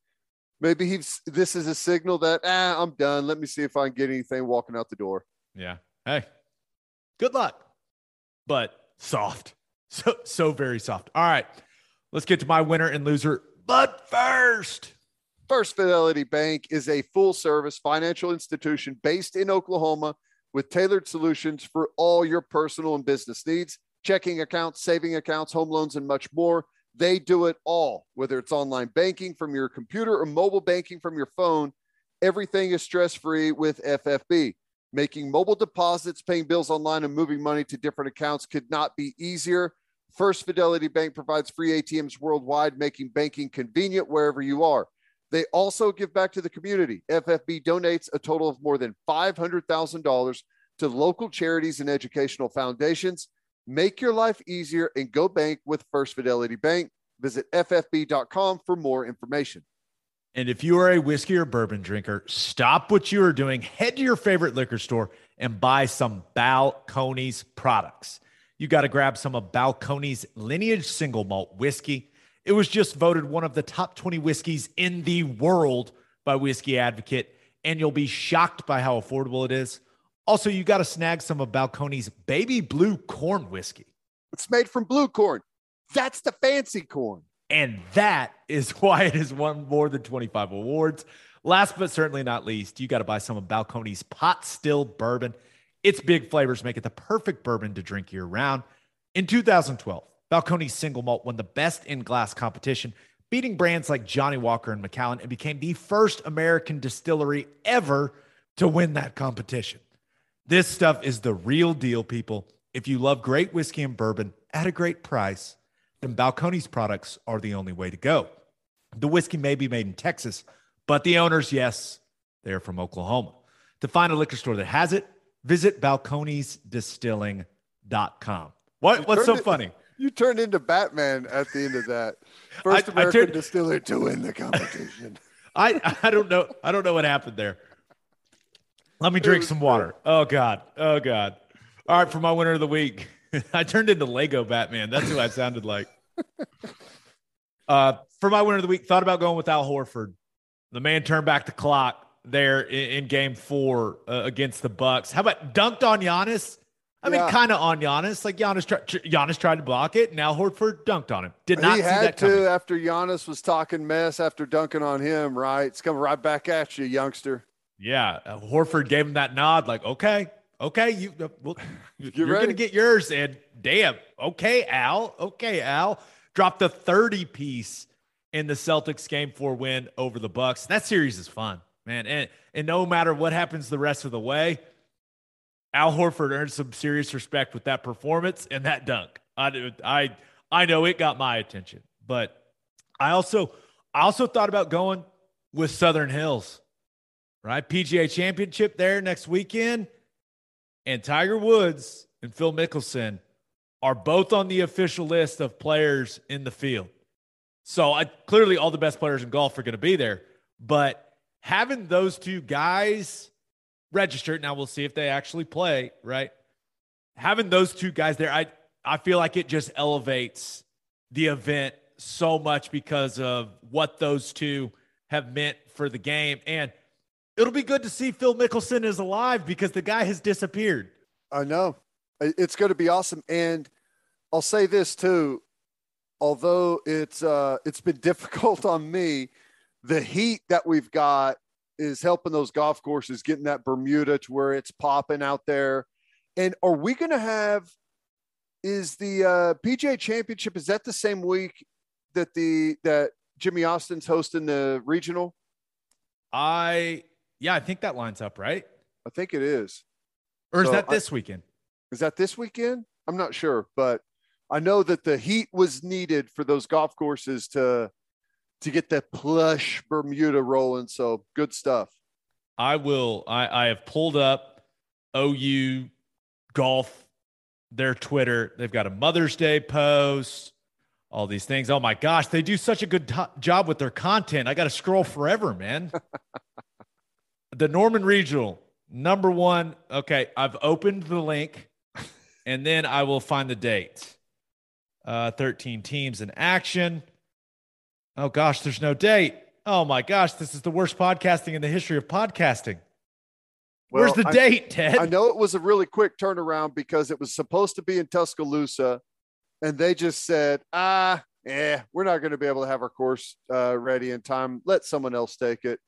maybe he's this is a signal that ah, I'm done. Let me see if I can get anything walking out the door. Yeah. hey, good luck, but soft. [LAUGHS] So, so very soft. All right, let's get to my winner and loser. But first, First Fidelity Bank is a full service financial institution based in Oklahoma with tailored solutions for all your personal and business needs checking accounts, saving accounts, home loans, and much more. They do it all, whether it's online banking from your computer or mobile banking from your phone. Everything is stress free with FFB. Making mobile deposits, paying bills online, and moving money to different accounts could not be easier. First Fidelity Bank provides free ATMs worldwide, making banking convenient wherever you are. They also give back to the community. FFB donates a total of more than $500,000 to local charities and educational foundations. Make your life easier and go bank with First Fidelity Bank. Visit ffb.com for more information. And if you are a whiskey or bourbon drinker, stop what you are doing, head to your favorite liquor store and buy some Balcones products. You got to grab some of Balcones lineage single malt whiskey. It was just voted one of the top 20 whiskeys in the world by Whisky Advocate, and you'll be shocked by how affordable it is. Also, you got to snag some of Balcones baby blue corn whiskey. It's made from blue corn. That's the fancy corn. And that is [LAUGHS] why it has won more than 25 awards. Last but certainly not least, you got to buy some of Balcones pot still bourbon. Its big flavors make it the perfect bourbon to drink year round. In 2012, Balcones single malt won the best in glass competition, beating brands like Johnnie Walker and Macallan, and became the first American distillery ever to win that competition. This stuff is the real deal, people. If you love great whiskey and bourbon at a great price, then Balcones products are the only way to go. The whiskey may be made in Texas, but the owners, yes, they're from Oklahoma. To find a liquor store that has it, visit balconesdistilling.com. What, what's so it- funny? You turned into Batman at the end of that. [LAUGHS] First I American turned- distiller to win the competition. [LAUGHS] I, I don't know. I don't know what happened there. Let me drink some water. Oh God. Oh God. All right, for my winner of the week, [LAUGHS] I turned into Lego Batman. That's who I sounded like. Uh, for my winner of the week, thought about going with Al Horford. The man turned back the clock there in, in Game Four uh, against the Bucks. How about dunked on Giannis? I mean, kind of on Giannis. Like Giannis, tried, Giannis tried to block it, and Al Horford dunked on him. Did not he see had that coming. to after Giannis was talking mess after dunking on him, right? It's coming right back at you, youngster. Yeah, uh, Horford gave him that nod, like, okay, okay, you, uh, well, [LAUGHS] you're ready. gonna get yours, and damn, okay, Al, okay, Al, dropped the thirty piece in the Celtics game four win over the Bucks. That series is fun, man, and and no matter what happens the rest of the way, Al Horford earned some serious respect with that performance and that dunk. I do- I I know it got my attention, but I also I also thought about going with Southern Hills right? PGA Championship there next weekend. And Tiger Woods and Phil Mickelson are both on the official list of players in the field. So I, clearly, all the best players in golf are going to be there. But having those two guys registered, now we'll see if they actually play, right? Having those two guys there, I, I feel like it just elevates the event so much because of what those two have meant for the game. And it'll be good to see Phil Mickelson is alive because the guy has disappeared. I know. It's going to be awesome. And I'll say this too. Although it's uh, it's been [LAUGHS] difficult on me, the heat that we've got is helping those golf courses getting that Bermuda to where it's popping out there. And are we going to have? Is the uh, PGA Championship is that the same week that the that Jimmie Austin's hosting the regional? I yeah, I think that lines up, right? I think it is. Or is So that I- this weekend? Is that this weekend? I'm not sure, but I know that the heat was needed for those golf courses to to get that plush Bermuda rolling. So good stuff. I will. I, I have pulled up OU golf, their Twitter. They've got a Mother's Day post, all these things. Oh my gosh, they do such a good to- job with their content. I got to scroll forever, man. [LAUGHS] the Norman Regional, number one. Okay, I've opened the link and then I will find the date. Uh, 13 teams in action. Oh gosh, there's no date. Oh my gosh, this is the worst podcasting in the history of podcasting. Where's the I- date, Ted? I know it was a really quick turnaround because it was supposed to be in Tuscaloosa, and they just said, ah, eh, we're not going to be able to have our course uh, ready in time. Let someone else take it.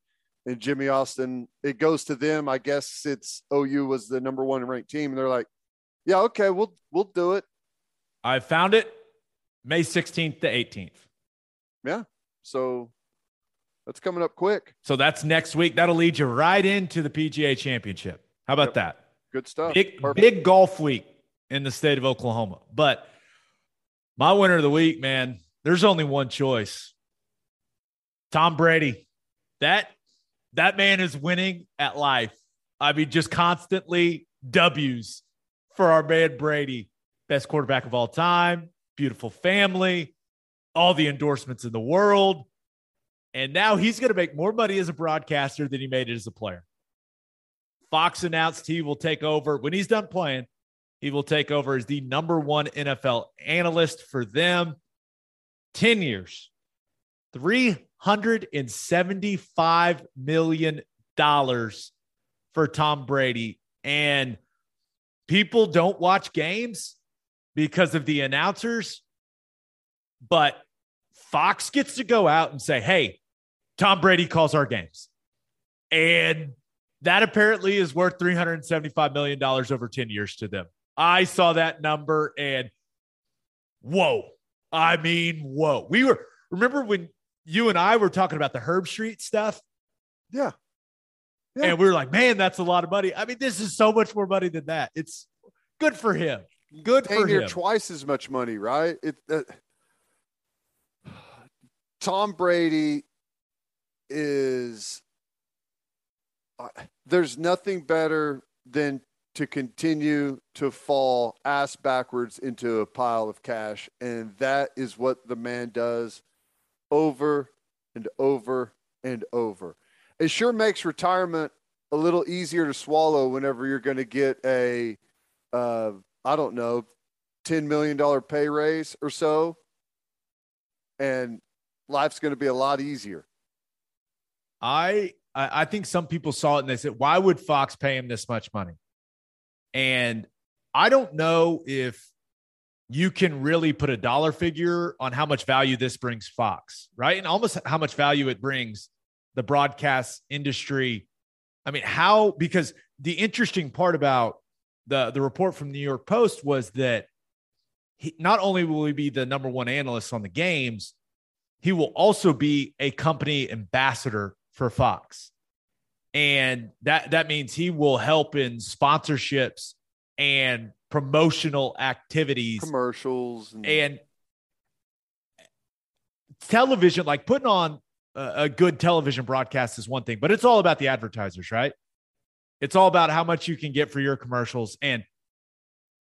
And Jimmie Austin, it goes to them. I guess it's OU was the number one ranked team, and they're like, yeah, okay, we'll we'll do it. I found it May 16th to 18th. Yeah, so that's coming up quick. So that's next week. That'll lead you right into the PGA Championship. How about Yep. that? Good stuff. Big, Perfect. big golf week in the state of Oklahoma. But my winner of the week, man, there's only one choice. Tom Brady. That that man is winning at life. I mean, just constantly W's for our man Brady. Best quarterback of all time, beautiful family, all the endorsements in the world. And now he's going to make more money as a broadcaster than he made as a player. Fox announced he will take over when he's done playing. He will take over as the number one NFL analyst for them. 10 years, $375 million for Tom Brady. And people don't watch games because of the announcers, but Fox gets to go out and say, hey, Tom Brady calls our games. And that apparently is worth $375 million over 10 years to them. I saw that number and whoa. I mean, whoa. We were, remember when you and I were talking about the Herbstreit stuff? Yeah. Yeah. And we were like, man, that's a lot of money. I mean, this is so much more money than that. It's good for him. Good Dang for him. twice as much money, right? It. Uh, Tom Brady is. Uh, there's nothing better than to continue to fall ass backwards into a pile of cash, and that is what the man does over and over and over. It sure makes retirement a little easier to swallow whenever you're going to get a, uh, I don't know, $10 million pay raise or so. And life's going to be a lot easier. I I I think some people saw it and they said, why would Fox pay him this much money? And I don't know if you can really put a dollar figure on how much value this brings Fox, right? And almost how much value it brings the broadcast industry. I mean, how because the interesting part about the the report from the New York Post was that he, not only will he be the number one analyst on the games, he will also be a company ambassador for Fox. And that that means he will help in sponsorships and promotional activities Commercials and, and television like putting on a, a good television broadcast is one thing but it's all about the advertisers right? It's all about how much you can get for your commercials. And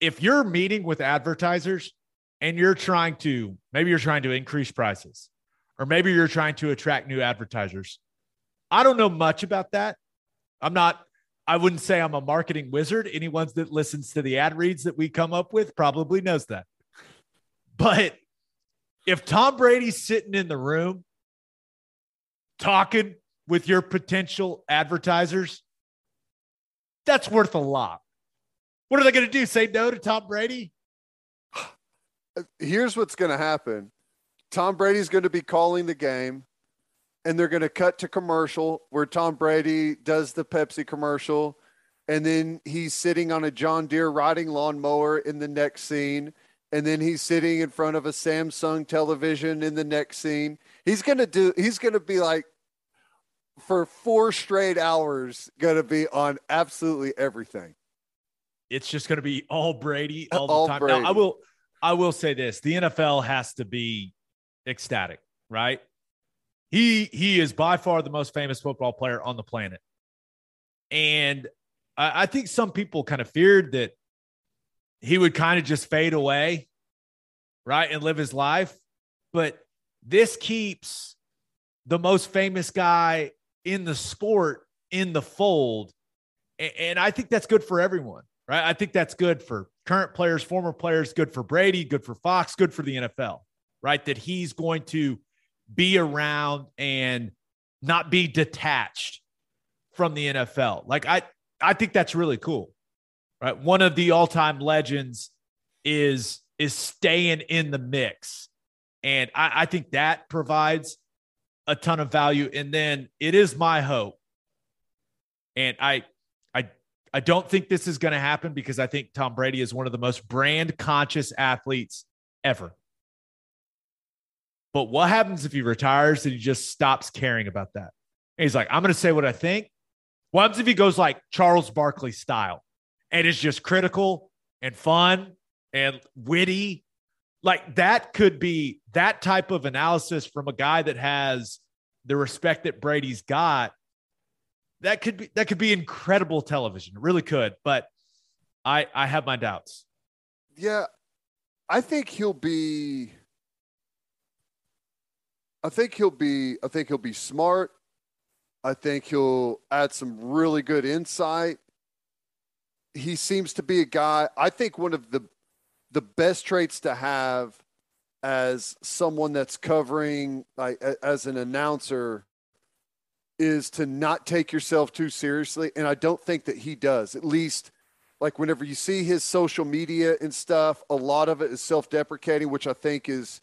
if you're meeting with advertisers and you're trying to maybe you're trying to increase prices or maybe you're trying to attract new advertisers i don't know much about that. I'm not i wouldn't say i'm a marketing wizard anyone that listens to the ad reads that we come up with probably knows that but if Tom Brady's sitting in the room talking with your potential advertisers, that's worth a lot. What are they going to do? Say no to Tom Brady? here's what's going to happen Tom Brady's going to be calling the game, and they're going to cut to commercial where Tom Brady does the Pepsi commercial, and then he's sitting on a John Deere riding lawnmower in the next scene, and then he's sitting in front of a Samsung television in the next scene. He's going to do, he's going to be like, for four straight hours, going to be on absolutely everything. It's just going to be all Brady [LAUGHS] all the All time. Brady. Now, I will I will say this, the NFL has to be ecstatic, right? He he is by far the most famous football player on the planet. And I, I think some people kind of feared that he would kind of just fade away, right? And live his life. But this keeps the most famous guy in the sport in the fold. And I think that's good for everyone, right? I think that's good for current players, former players, good for Brady, good for Fox, good for the NFL, right? That he's going to be around and not be detached from the NFL. Like I I think that's really cool. Right? One of the all-time legends is is staying in the mix. And I, I think that provides a ton of value. And then it is my hope. And I I I don't think this is going to happen because I think Tom Brady is one of the most brand conscious athletes ever. But what happens if he retires and he just stops caring about that? And he's like, I'm going to say what I think. What happens if he goes like Charles Barkley style and it's just critical and fun and witty? Like that could be that type of analysis from a guy that has the respect that Brady's got. That could be that could be incredible television. It really could, but I I have my doubts. Yeah, I think he'll be. I think he'll be. I think he'll be smart. I think he'll add some really good insight. He seems to be a guy. I think one of the the best traits to have as someone that's covering like as an announcer is to not take yourself too seriously and I don't think that he does. At least like whenever you see his social media and stuff, a lot of it is self-deprecating, which I think is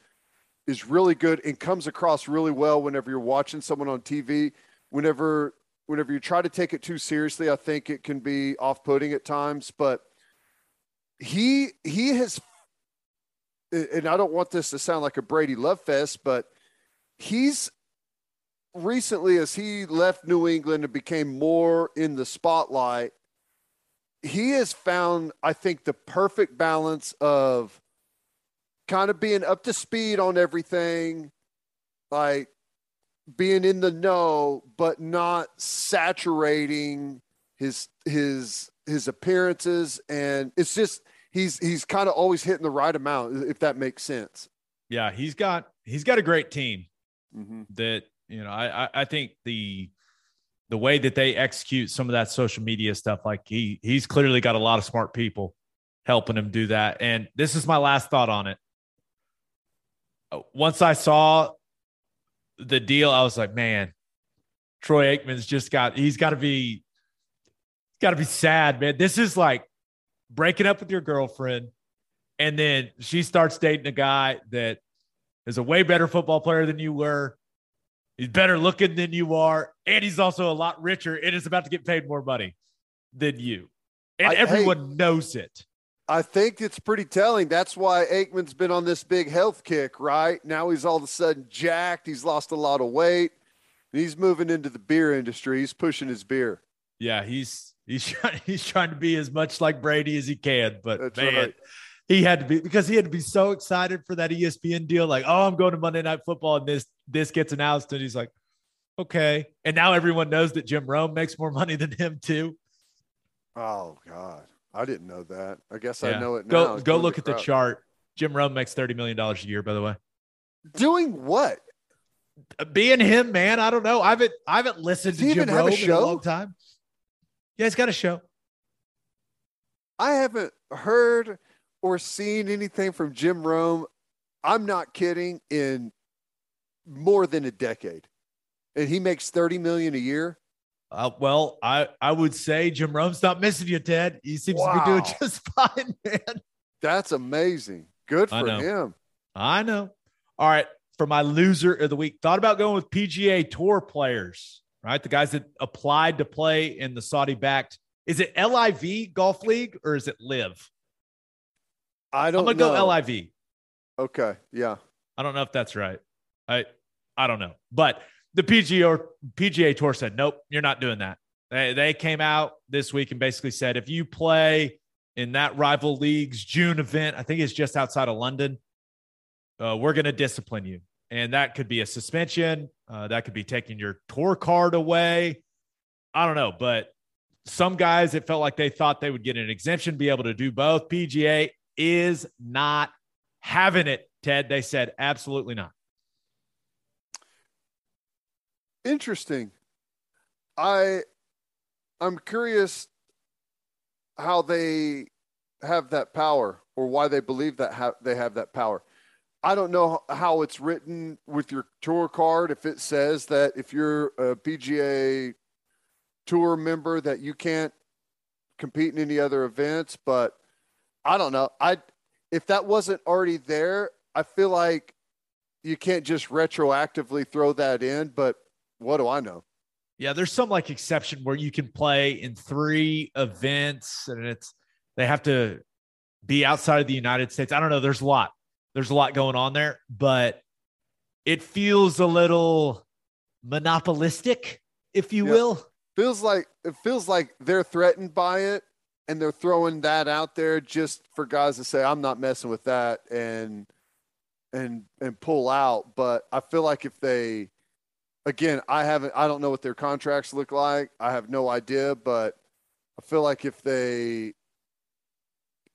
is really good and comes across really well whenever you're watching someone on TV. Whenever whenever you try to take it too seriously, I think it can be off-putting at times, but he he has and I don't want this to sound like a Brady love fest, but he's recently as he left New England and became more in the spotlight, he has found, I think, the perfect balance of kind of being up to speed on everything, like being in the know, but not saturating his his his appearances. And it's just he's he's kind of always hitting the right amount, if that makes sense. Yeah, he's got he's got a great team Mm-hmm. that you know I, I I think the the way that they execute some of that social media stuff like he he's clearly got a lot of smart people helping him do that and this is my last thought on it once i saw the deal i was like man troy aikman's just got he's got to be got to be sad man this is like breaking up with your girlfriend and then she starts dating a guy that is a way better football player than you were. He's better looking than you are, and he's also a lot richer and is about to get paid more money than you. And I- everyone knows it. I think it's pretty telling. That's why Aikman's been on this big health kick, right? Now he's all of a sudden jacked. He's lost a lot of weight. He's moving into the beer industry. He's pushing his beer. Yeah, he's he's [LAUGHS] trying he's trying to be as much like Brady as he can, but That's man, right. he had to be because he had to be so excited for that ESPN deal. Like, oh, I'm going to Monday Night Football, and this this gets announced, and he's like, okay. And now everyone knows that Jim Rome makes more money than him too. Oh God, I didn't know that. I guess Yeah. I know it now. Go go look at the chart. Jim Rome makes thirty million dollars a year. By the way, Doing what? Uh, being him, man, I don't know. I haven't I haven't listened Does to Jim Rome in a long time. Yeah, he's got a show. I haven't heard or seen anything from Jim Rome. I'm not kidding. In more than a decade, and he makes thirty million a year. Uh, well, I I would say Jim Rome's not missing you, Ted. He seems to be doing just [LAUGHS] fine, man. That's amazing. Good for know. him. I know. All right. For my loser of the week, thought about going with PGA Tour players, right? The guys that applied to play in the Saudi backed. Is it LIV Golf League or is it Live? I don't. I'm going to know. go LIV. Okay. Yeah. I don't know if that's right. I I don't know. But the PGA PGA Tour said, nope, you're not doing that. They, they came out this week and basically said, if you play in that rival league's June event, I think it's just outside of London, uh, we're going to discipline you. And that could be a suspension. Uh, that could be taking your tour card away. I don't know. But some guys, it felt like they thought they would get an exemption, be able to do both. PGA is not having it, Ted. They said, absolutely not. Interesting. I I'm curious how they have that power or why they believe that ha- they have that power. I don't know how it's written with your tour card if it says that if you're a PGA tour member that you can't compete in any other events, but I don't know. I if that wasn't already there, I feel like you can't just retroactively throw that in, but what do I know? Yeah, there's some like exception where you can play in three events and it's they have to be outside of the United States. I don't know. There's a lot. There's a lot going on there, but it feels a little monopolistic, if you Yeah. will. Feels like it feels like they're threatened by it and they're throwing that out there just for guys to say I'm not messing with that and and and pull out. But I feel like if they again, I haven't I don't know what their contracts look like. I have no idea, but I feel like if they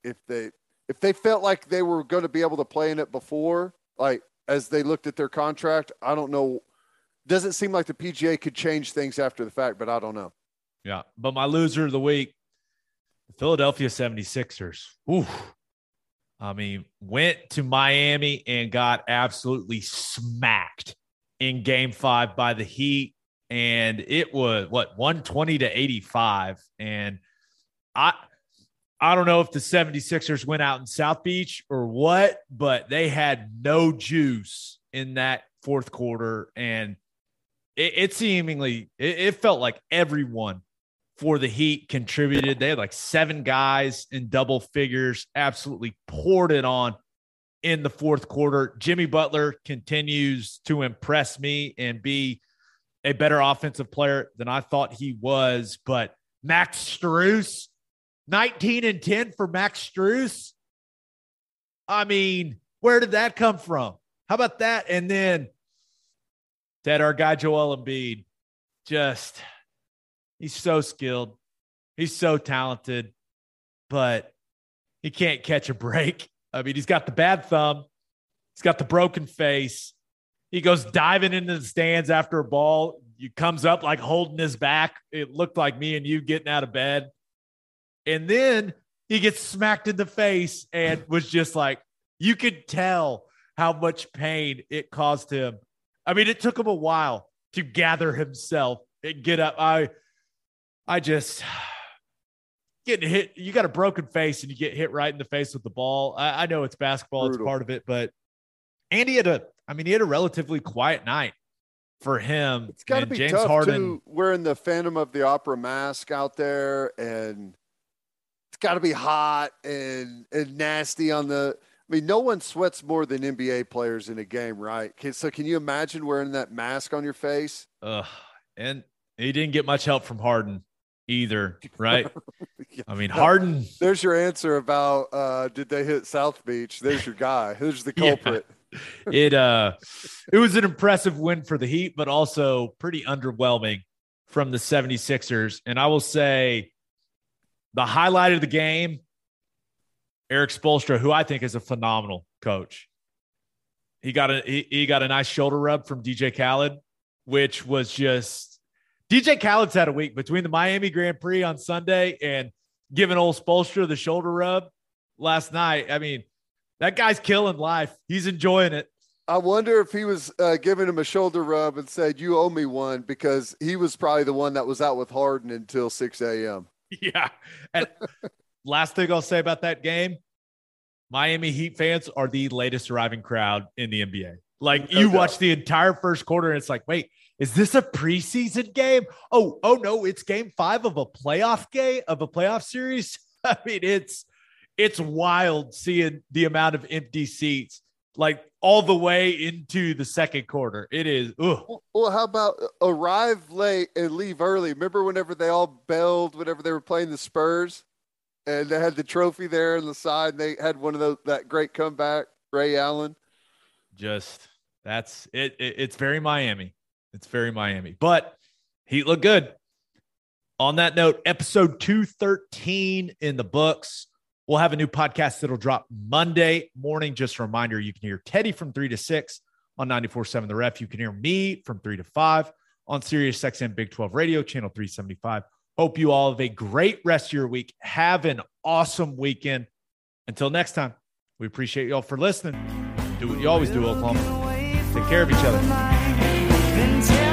if they if they felt like they were going to be able to play in it before, like as they looked at their contract, I don't know. Doesn't seem like the PGA could change things after the fact, but I don't know. Yeah. But my loser of the week, the Philadelphia 76ers. Ooh. I mean, went to Miami and got absolutely smacked in game five by the Heat. And it was what 120 to 85. And I I don't know if the 76ers went out in South Beach or what, but they had no juice in that fourth quarter. And it, it seemingly it, it felt like everyone for the Heat contributed. They had like seven guys in double figures, absolutely poured it on in the fourth quarter. Jimmy Butler continues to impress me and be a better offensive player than I thought he was. But Max Strus, 19 and 10 for Max Strus. I mean, where did that come from? How about that? And then that our guy Joel Embiid, just he's so skilled, he's so talented, but he can't catch a break. I mean, he's got the bad thumb, he's got the broken face. He goes diving into the stands after a ball. He comes up like holding his back. It looked like me and you getting out of bed. And then he gets smacked in the face and was just like, you could tell how much pain it caused him. I mean, it took him a while to gather himself and get up. I, I just getting hit. You got a broken face and you get hit right in the face with the ball. I, I know it's basketball; Brutal. it's part of it. But Andy had a, I mean, he had a relatively quiet night for him. It's got to be James tough Harden. too. Wearing the Phantom of the Opera mask out there, and it's got to be hot and and nasty on the. I mean, no one sweats more than NBA players in a game, right? Can- So, can you imagine wearing that mask on your face? Ugh. and he didn't get much help from Harden either, [LAUGHS] right? I mean, Harden. There's your answer about uh, did they hit South Beach? There's your guy. Who's the [LAUGHS] Yeah. culprit? [LAUGHS] it uh it was an impressive win for the Heat, but also pretty underwhelming from the 76ers. And I will say the highlight of the game, Erik Spoelstra, who I think is a phenomenal coach. He got a he, he got a nice shoulder rub from DJ Khaled, which was just DJ Khaled's had a week between the Miami Grand Prix on Sunday and giving old Spoelstra the shoulder rub last night. I mean, that guy's killing life. He's enjoying it. I wonder if he was uh, giving him a shoulder rub and said, "You owe me one," because he was probably the one that was out with Harden until 6 a.m. [LAUGHS] Yeah. And [LAUGHS] last thing I'll say about that game Miami Heat fans are the latest arriving crowd in the NBA. Like No you doubt. watch the entire first quarter and it's like, wait, is this a preseason game? Oh, oh no, it's game five of a playoff game of a playoff series. [LAUGHS] I mean, it's it's wild seeing the amount of empty seats like all the way into the second quarter. It is ugh. Well, how about uh, arrive late and leave early? Remember whenever they all bailed whenever they were playing the Spurs, and they had the trophy there on the side. And they had one of those that great comeback, Ray Allen. just that's it, it it's very miami it's very miami but heat look good. On that note episode 213 in the books. We'll have a new podcast that'll drop monday morning. Just a reminder you can hear teddy from 3 to 6 on 94.7 the ref. You can hear me from 3 to 5 on sirius xm big 12 radio channel 375 hope you all have a great rest of your week. Have an awesome weekend. Until next time we appreciate you all for listening. Do what you always do oklahoma. Take care of each other. Then